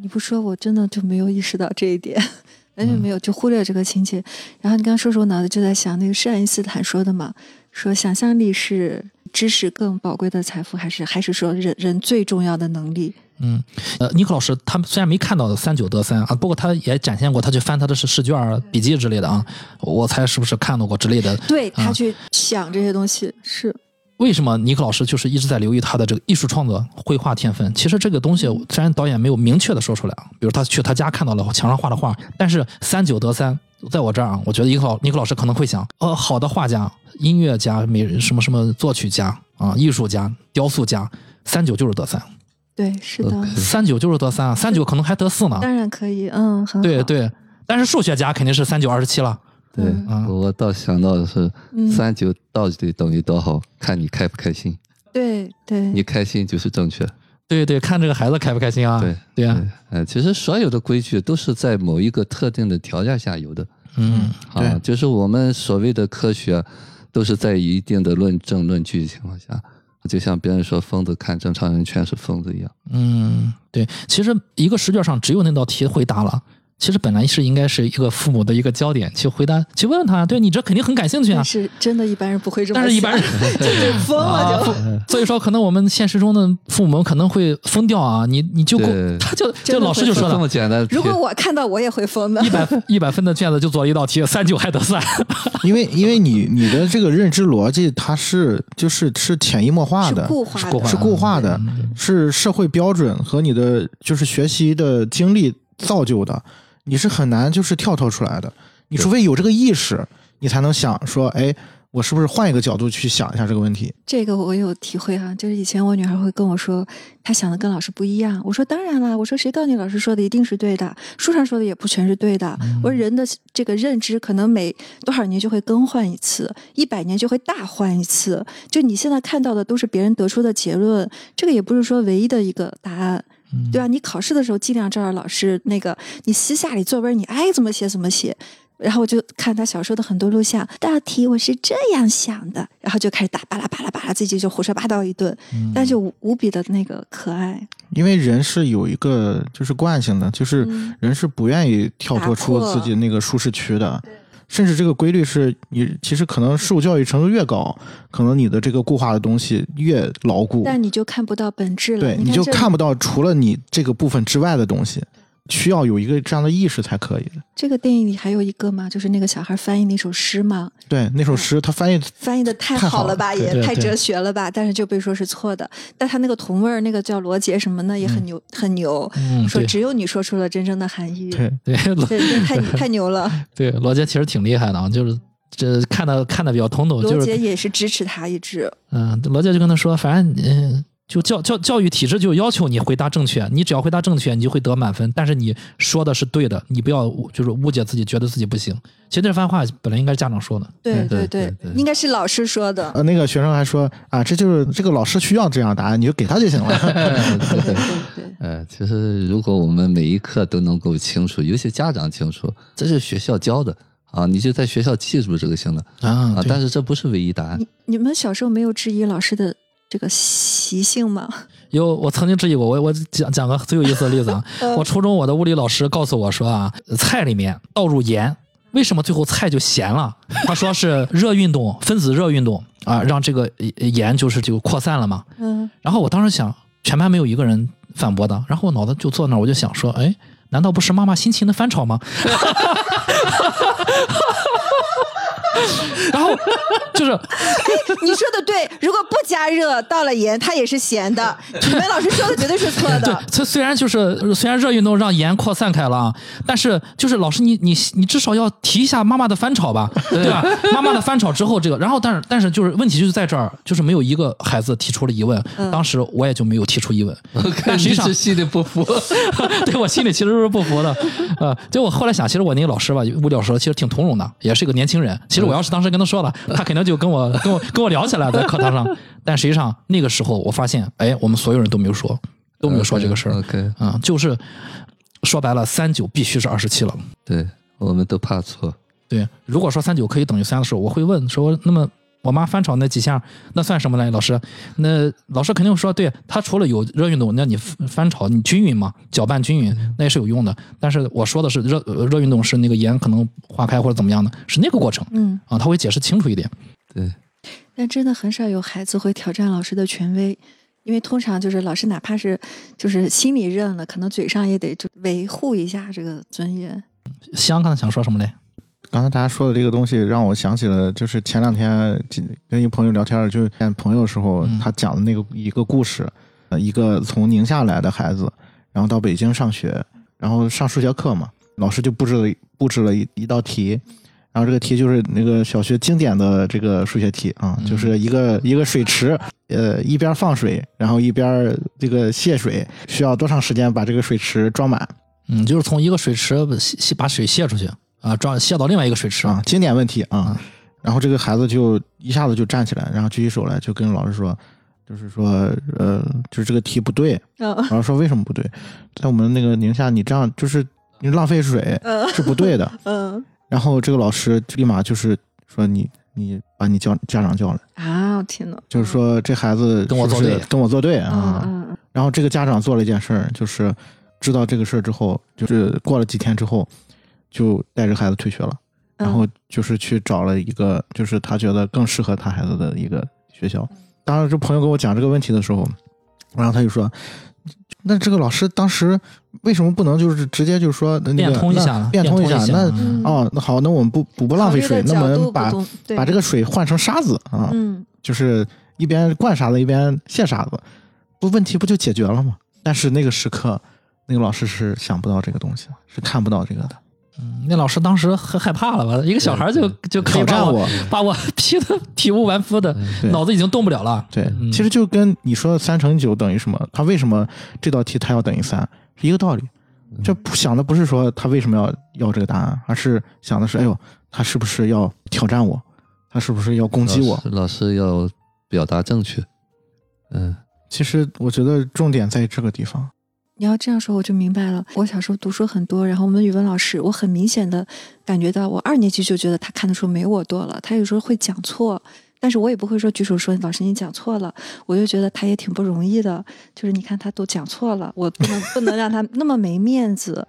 你不说，我真的就没有意识到这一点，(laughs) 完全没有，就忽略这个情节。然后你刚刚说说，我脑子就在想那个是爱因斯坦说的嘛，说想象力是知识更宝贵的财富，还是还是说人人最重要的能力？嗯，呃，尼克老师他虽然没看到三九得三啊，不过他也展现过，他去翻他的试试卷儿、笔记之类的啊，我猜是不是看到过之类的。对他啊去想这些东西是为什么尼克老师就是一直在留意他的这个艺术创作、绘画天分？其实这个东西虽然导演没有明确的说出来啊，比如他去他家看到了墙上画的画，但是三九得三，在我这儿啊，我觉得尼克老尼克老师可能会想，呃，好的画家、音乐家、美什么什么作曲家啊、艺术家、雕塑家，三九就是得三，对，是的三九就是得三啊，三九可能还得四呢。当然可以，嗯，对对，但是数学家肯定是三九二十七了。对嗯，我倒想到的是嗯三九到底等于多少，看你开不开心。对对，你开心就是正确。对对，看这个孩子开不开心啊？对对啊，对，呃，其实所有的规矩都是在某一个特定的条件下有的嗯啊对，就是我们所谓的科学，都是在一定的论证论据情况下，就像别人说疯子看正常人全是疯子一样。嗯，对，其实一个试卷上只有那道题回答了。其实本来是应该是一个父母的一个焦点，去回答，去问问他，对你这肯定很感兴趣啊但。是真的一般人不会这么想，但是一般人 (laughs) 就就疯了就。所以说，可能我们现实中的父母可能会疯掉啊！你你就他就就老师就说这么了，简单，如果我看到，我也会疯的。一百一百分的卷子就做了一道题，三九还得算。因为因为你你的这个认知逻辑，它是就是是潜移默化的是的，固化的，是固化是固化的，是社会标准和你的就是学习的经历造就的，你是很难就是跳脱出来的。你除非有这个意识，你才能想说，哎，我是不是换一个角度去想一下这个问题？这个我有体会哈、就是以前我女孩会跟我说，她想的跟老师不一样。我说当然啦，我说谁告诉你老师说的一定是对的？书上说的也不全是对的。我说人的这个认知可能每多少年就会更换一次，一百年就会大换一次。就你现在看到的都是别人得出的结论，这个也不是说唯一的一个答案。对吧？你考试的时候尽量照着老师那个，你私下里作文你爱怎么写怎么写。然后我就看他小时候的很多录像，大题我是这样想的，然后就开始打巴拉巴拉巴拉，自己就胡说八道一顿，但是无无比的那个可爱。因为人是有一个就是惯性的，就是嗯人是不愿意跳脱出自己那个舒适区的。甚至这个规律是你其实可能受教育程度越高，可能你的这个固化的东西越牢固，但你就看不到本质了，对，你你就看不到除了你这个部分之外的东西，需要有一个这样的意识才可以的。这个电影里还有一个吗，就是那个小孩翻译那首诗吗，对，那首诗他翻译翻译的太太好了吧，也太哲学了吧，但是就被说是错的。但他那个同位儿，那个叫罗杰什么的也很牛，很牛，嗯，说只有你说出了真正的含义。对 (laughs) 对太 (laughs) 太牛了。对，罗杰其实挺厉害的啊，就是这看的看的比较通透，就是罗杰也是支持他一直。嗯，罗杰就跟他说，反正嗯、就教教教育体制就要求你回答正确，你只要回答正确，你就会得满分。但是你说的是对的，你不要就是误解自己，觉得自己不行。其实这番话本来应该是家长说的，对对对对对应该是老师说的。呃，那个学生还说啊，这就是这个老师需要这样的答案，你就给他就行了。(laughs) 对对对，呃，其实如果我们每一课都能够清楚，尤其家长清楚，这是学校教的啊，你就在学校记住这个行了啊啊。但是这不是唯一答案你。你们小时候没有质疑老师的这个习性吗？有我曾经质疑过，我我讲讲个最有意思的例子啊，(laughs) 我初中我的物理老师告诉我说啊，菜里面倒入盐，为什么最后菜就咸了？他说是热运动，分子热运动啊，让这个呃盐就是就扩散了嘛。嗯，然后我当时想，全班没有一个人反驳的，然后我脑子就坐那儿，我就想说，哎，难道不是妈妈辛勤的翻炒吗？(laughs) (laughs) 然后就是哎 (laughs) 你说的对，如果不加热，倒了盐，它也是咸的。你们老师说的绝对是错对的。，它虽然就是虽然热运动让盐扩散开了啊，但是就是老师你你你至少要提一下妈妈的翻炒吧，对吧？(laughs) 妈妈的翻炒之后，这个然后但是但是就是问题就是在这儿，就是没有一个孩子提出了疑问，当时我也就没有提出疑问，但实际上你是心里不服，对我心里其实是不服的，呃，就我后来想，其实我那个老师吧，物理老师其实挺通融的，也是一个年轻人。其实我要是当时跟他说了，他肯定就跟我 (laughs) 跟我跟我聊起来在课堂上。但实际上那个时候我发现，哎，我们所有人都没有说，都没有说这个事儿。OK，啊、就是说白了，三九必须是二十七了。对，我们都怕错。对，如果说三九可以等于三的时候，我会问说，那么我妈翻炒那几下，那算什么呢？老师，那老师肯定说，对，他除了有热运动，那你翻翻炒你均匀嘛，搅拌均匀，那也是有用的。但是我说的是热呃热运动是那个盐可能化开或者怎么样的，是那个过程嗯，啊，他会解释清楚一点。对，但真的很少有孩子会挑战老师的权威，因为通常就是老师哪怕是就是心里认了，可能嘴上也得就维护一下这个尊严。香刚才想说什么嘞？刚才大家说的这个东西，让我想起了，就是前两天跟一朋友聊天，就见朋友的时候，嗯他讲的那个一个故事，呃，一个从宁夏来的孩子，然后到北京上学，然后上数学课嘛，老师就布置了布置了一一道题，然后这个题就是那个小学经典的这个数学题啊，嗯就是一个一个水池，呃，一边放水，然后一边这个泄水，需要多长时间把这个水池装满？嗯，就是从一个水池泄泄把水泄出去啊，装泄到另外一个水池啊？经典问题啊啊。然后这个孩子就一下子就站起来，然后举起手来，就跟老师说，就是说，呃，就是这个题不对。嗯老师说为什么不对？在我们那个宁夏，你这样就是你浪费水嗯是不对的。嗯 (laughs) 然后这个老师立马就是说你你把你叫家长叫来，啊，天呐，就是说这孩子跟我作对跟我作对嗯啊。嗯嗯然后这个家长做了一件事儿，就是知道这个事儿之后，就是过了几天之后，就带着孩子退学了。嗯，然后就是去找了一个，就是他觉得更适合他孩子的一个学校。当时，这朋友跟我讲这个问题的时候，然后他就说：“那这个老师当时为什么不能就是直接就是说那个变通一下那，变通一下？那嗯哦，那好，那我们不不不浪费水，那我们把把这个水换成沙子啊，嗯就是一边灌沙子一边卸沙子，不问题不就解决了吗？但是那个时刻，那个老师是想不到这个东西的，是看不到这个的。嗯那老师当时很害怕了吧？一个小孩就就可以把我挑战我把我 (laughs) 批的体无完肤的，对脑子已经动不了了。对，嗯其实就跟你说三乘以九等于什么，他为什么这道题他要等于三是一个道理。这不想的不是说他为什么要要这个答案，而是想的是，哎呦，他是不是要挑战我？他是不是要攻击我老？师老师要表达正确。嗯，其实我觉得重点在这个地方。你要这样说，我就明白了。我小时候读书很多，然后我们语文老师，我很明显的感觉到，我二年级就觉得他看的书没我多了。他有时候会讲错，但是我也不会说举手说老师你讲错了，我就觉得他也挺不容易的。就是你看他都讲错了，我不能 (laughs) 不能让他那么没面子。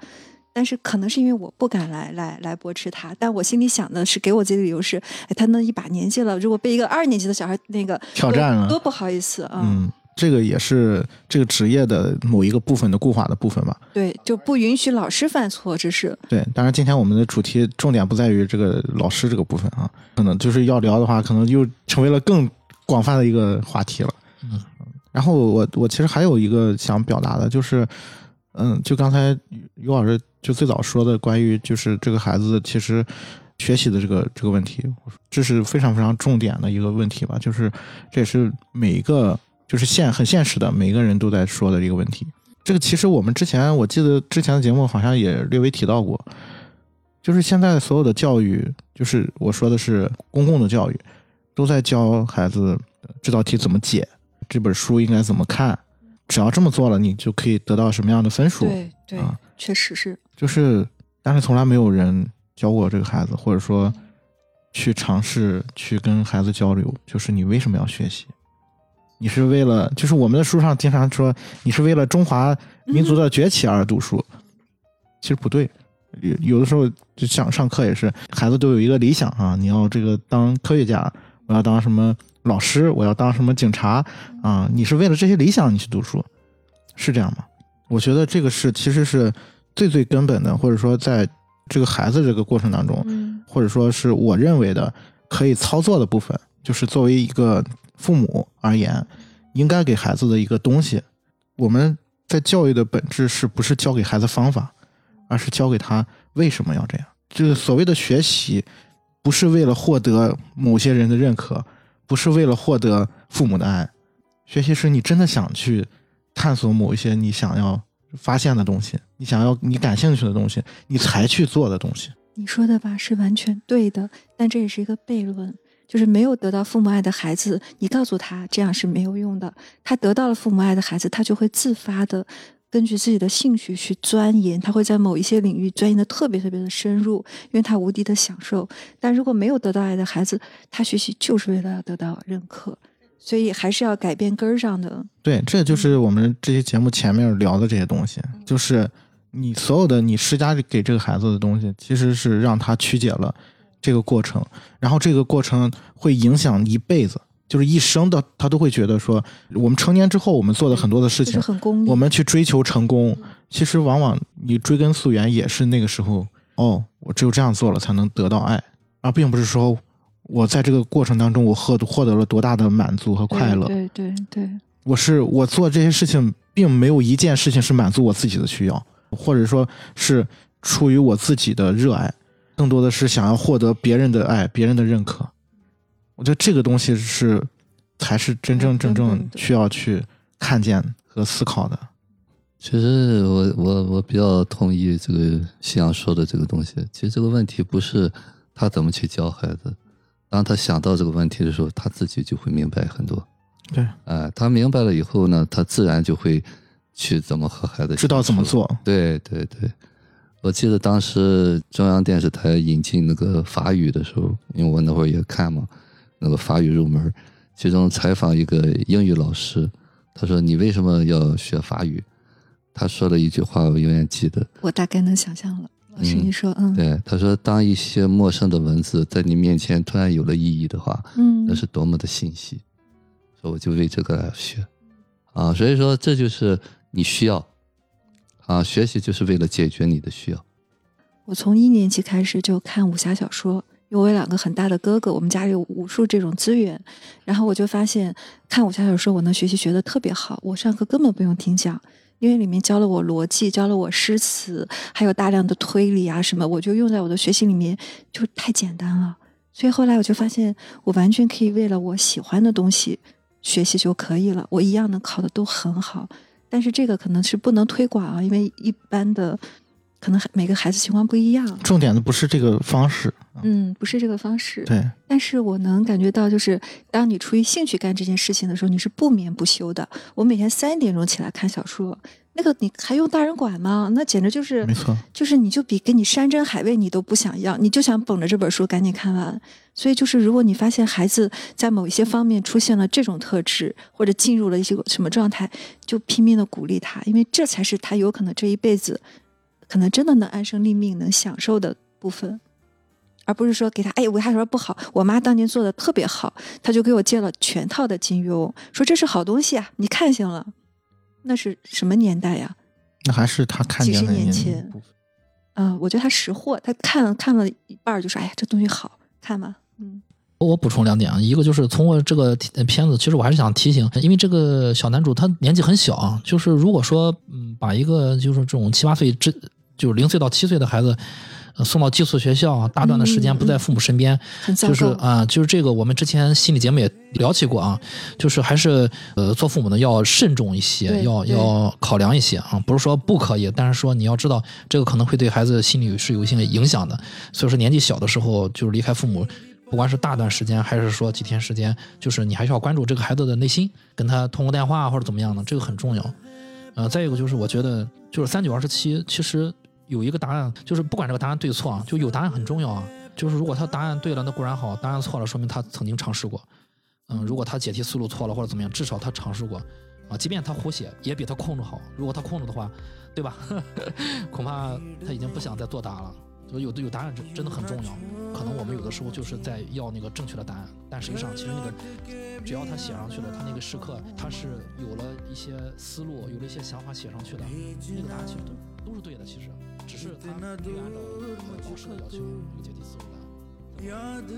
但是可能是因为我不敢来来来驳斥他，但我心里想的是给我自己的理由是，哎，他那一把年纪了，如果被一个二年级的小孩那个挑战了多不好意思啊。嗯，这个也是这个职业的某一个部分的固化的部分吧。对，就不允许老师犯错，这是对，当然今天我们的主题重点不在于这个老师这个部分啊，可能就是要聊的话，可能又成为了更广泛的一个话题了。嗯，然后我我其实还有一个想表达的，就是，嗯，就刚才于老师就最早说的关于就是这个孩子其实学习的这个这个问题，这是非常非常重点的一个问题吧，就是这也是每一个就是现很现实的每一个人都在说的一个问题。这个其实我们之前我记得之前的节目好像也略微提到过，就是现在所有的教育，就是我说的是公共的教育，都在教孩子呃这道题怎么解，这本书应该怎么看，只要这么做了，你就可以得到什么样的分数。对对啊，确实是。就是，但是从来没有人教过这个孩子，或者说去尝试去跟孩子交流，就是你为什么要学习？你是为了，就是我们的书上经常说你是为了中华民族的崛起而读书，其实不对。有有的时候就像上课也是，孩子都有一个理想啊，你要这个当科学家，我要当什么老师，我要当什么警察啊，你是为了这些理想你去读书，是这样吗？我觉得这个是其实是最最根本的，或者说在这个孩子这个过程当中，嗯或者说是我认为的可以操作的部分，就是作为一个父母而言，应该给孩子的一个东西。我们在教育的本质是不是教给孩子方法，而是教给他为什么要这样。就是所谓的学习，不是为了获得某些人的认可，不是为了获得父母的爱，学习是你真的想去探索某一些你想要发现的东西，你想要你感兴趣的东西，你才去做的东西。你说的吧是完全对的，但这也是一个悖论。就是没有得到父母爱的孩子，你告诉他这样是没有用的。他得到了父母爱的孩子，他就会自发的根据自己的兴趣去钻研，他会在某一些领域钻研的特别特别的深入，因为他无敌的享受。但如果没有得到爱的孩子，他学习就是为了要得到认可，所以还是要改变根儿上的。对，这就是我们这些节目前面聊的这些东西，就是你所有的你施加给这个孩子的东西，其实是让他曲解了这个过程，然后这个过程会影响一辈子，就是一生的，他都会觉得说，我们成年之后，我们做的很多的事情，很功利。我们去追求成功，其实往往你追根溯源也是那个时候，哦，我只有这样做了才能得到爱，而并不是说我在这个过程当中我获获得了多大的满足和快乐。对对对，我是我做这些事情，并没有一件事情是满足我自己的需要，或者说是出于我自己的热爱，更多的是想要获得别人的爱、别人的认可。我觉得这个东西是才是真正真正正需要去看见和思考的。其实我我我比较同意这个夕阳说的这个东西。其实这个问题不是他怎么去教孩子，当他想到这个问题的时候，他自己就会明白很多。对，哎、他明白了以后呢，他自然就会去怎么和孩子知道怎么。做。对对对，我记得当时中央电视台引进那个法语的时候，因为我那会儿也看嘛，那个法语入门，其中采访一个英语老师，他说：“你为什么要学法语？”他说了一句话，我永远记得。我大概能想象了。老师，嗯你说，嗯对，他说：“当一些陌生的文字在你面前突然有了意义的话，嗯那是多么的欣喜。”说我就为这个来学，啊，所以说这就是你需要，啊，学习就是为了解决你的需要。我从一年级开始就看武侠小说，因为我有两个很大的哥哥，我们家里有无数这种资源，然后我就发现看武侠小说，我能学习学得特别好，我上课根本不用听讲。因为里面教了我逻辑，教了我诗词，还有大量的推理啊什么，我就用在我的学习里面，就太简单了。所以后来我就发现，我完全可以为了我喜欢的东西学习就可以了，我一样能考的都很好。但是这个可能是不能推广啊，因为一般的可能每个孩子情况不一样。重点的不是这个方式，嗯，不是这个方式。对，但是我能感觉到，就是当你出于兴趣干这件事情的时候，你是不眠不休的。我每天三点钟起来看小说，那个你还用大人管吗？那简直就是没错，就是你就比给你山珍海味你都不想要，你就想捧着这本书赶紧看完。所以就是，如果你发现孩子在某一些方面出现了这种特质，或者进入了一些什么状态，就拼命的鼓励他，因为这才是他有可能这一辈子可能真的能安身立命、能享受的部分。而不是说给他，哎，武侠小说不好，我妈当年做的特别好，他就给我借了全套的金庸，说这是好东西啊，你看行了。那是什么年代呀？那还是他看几十年前嗯、我觉得他识货，他看看了一半就说，哎呀，这东西好看吗？嗯我补充两点啊，一个就是通过这个呃片子，其实我还是想提醒，因为这个小男主他年纪很小啊，就是如果说嗯把一个就是这种七八岁之就是零岁到七岁的孩子。呃送到寄宿学校啊，大段的时间不在父母身边，就是糕啊、就是这个我们之前心理节目也聊起过啊，就是还是呃做父母的要慎重一些，要要考量一些啊，不是说不可以，但是说你要知道这个可能会对孩子心理是有一些影响的，所以说年纪小的时候就是离开父母，不管是大段时间还是说几天时间，就是你还需要关注这个孩子的内心，跟他通个电话或者怎么样的，这个很重要。呃，再一个就是我觉得就是三九二十七，其实有一个答案，就是不管这个答案对错啊，就有答案很重要啊。就是如果他答案对了，那固然好；答案错了，说明他曾经尝试过。嗯，如果他解题思路错了或者怎么样，至少他尝试过啊。即便他胡写，也比他控制好。如果他控制的话，对吧？(laughs) 恐怕他已经不想再作答了。所以有的有答案真真的很重要。可能我们有的时候就是在要那个正确的答案，但实际上其实那个只要他写上去了，他那个时刻他是有了一些思路，有了一些想法写上去的，那个答案其实都都是对的。其实只是他没有按照老师的要求这个解题思路来。याद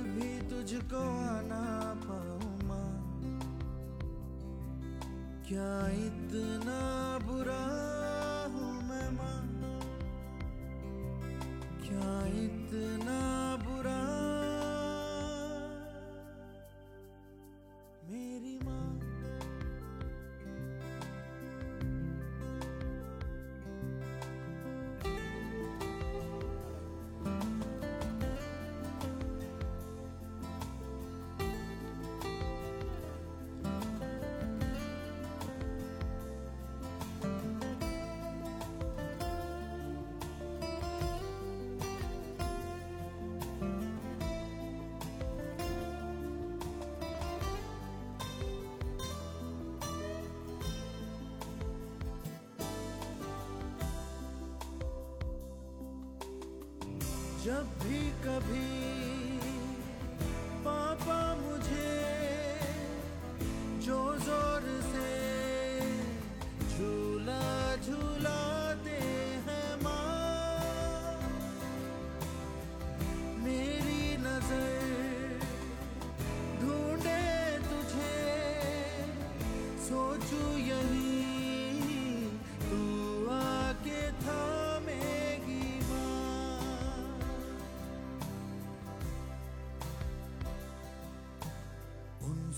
जब भी कभी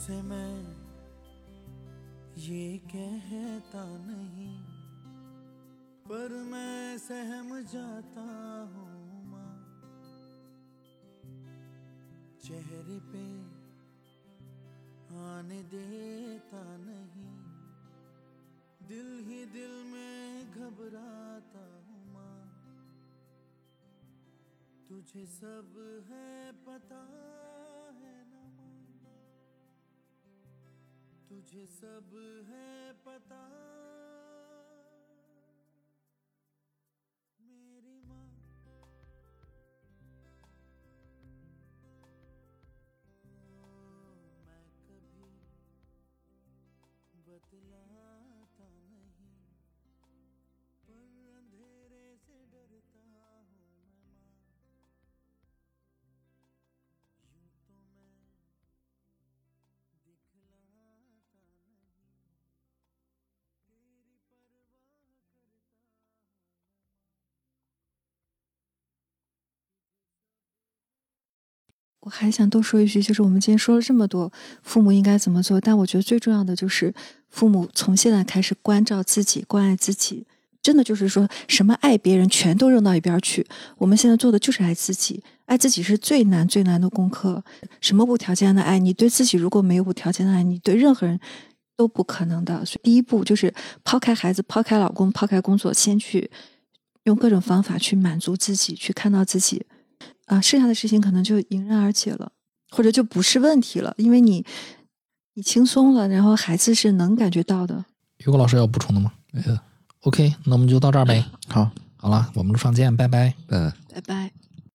उनसे मैं ये कहता नहीं, पर मैं सहम जाता हूँ माँ। चेहरे पे आने देता नहीं, दिल ही दिल में घबराता हूँ माँ। तुझे सब है पता। तुझे सब है पता। मेरी माँ मैं कभी बतलाता 我还想多说一句，就是我们今天说了这么多，父母应该怎么做，但我觉得最重要的就是父母从现在开始关照自己、关爱自己。真的就是说什么爱别人全都扔到一边去。我们现在做的就是爱自己，爱自己是最难最难的功课。什么无条件的爱？你对自己如果没有无条件的爱，你对任何人都不可能的。所以第一步就是抛开孩子，抛开老公，抛开工作，先去用各种方法去满足自己，去看到自己。啊，剩下的事情可能就迎刃而解了，或者就不是问题了，因为你你轻松了，然后孩子是能感觉到的。有个老师要补充的吗没有，？OK，那我们就到这儿呗。好。好了，我们路上见，拜拜。嗯。拜拜。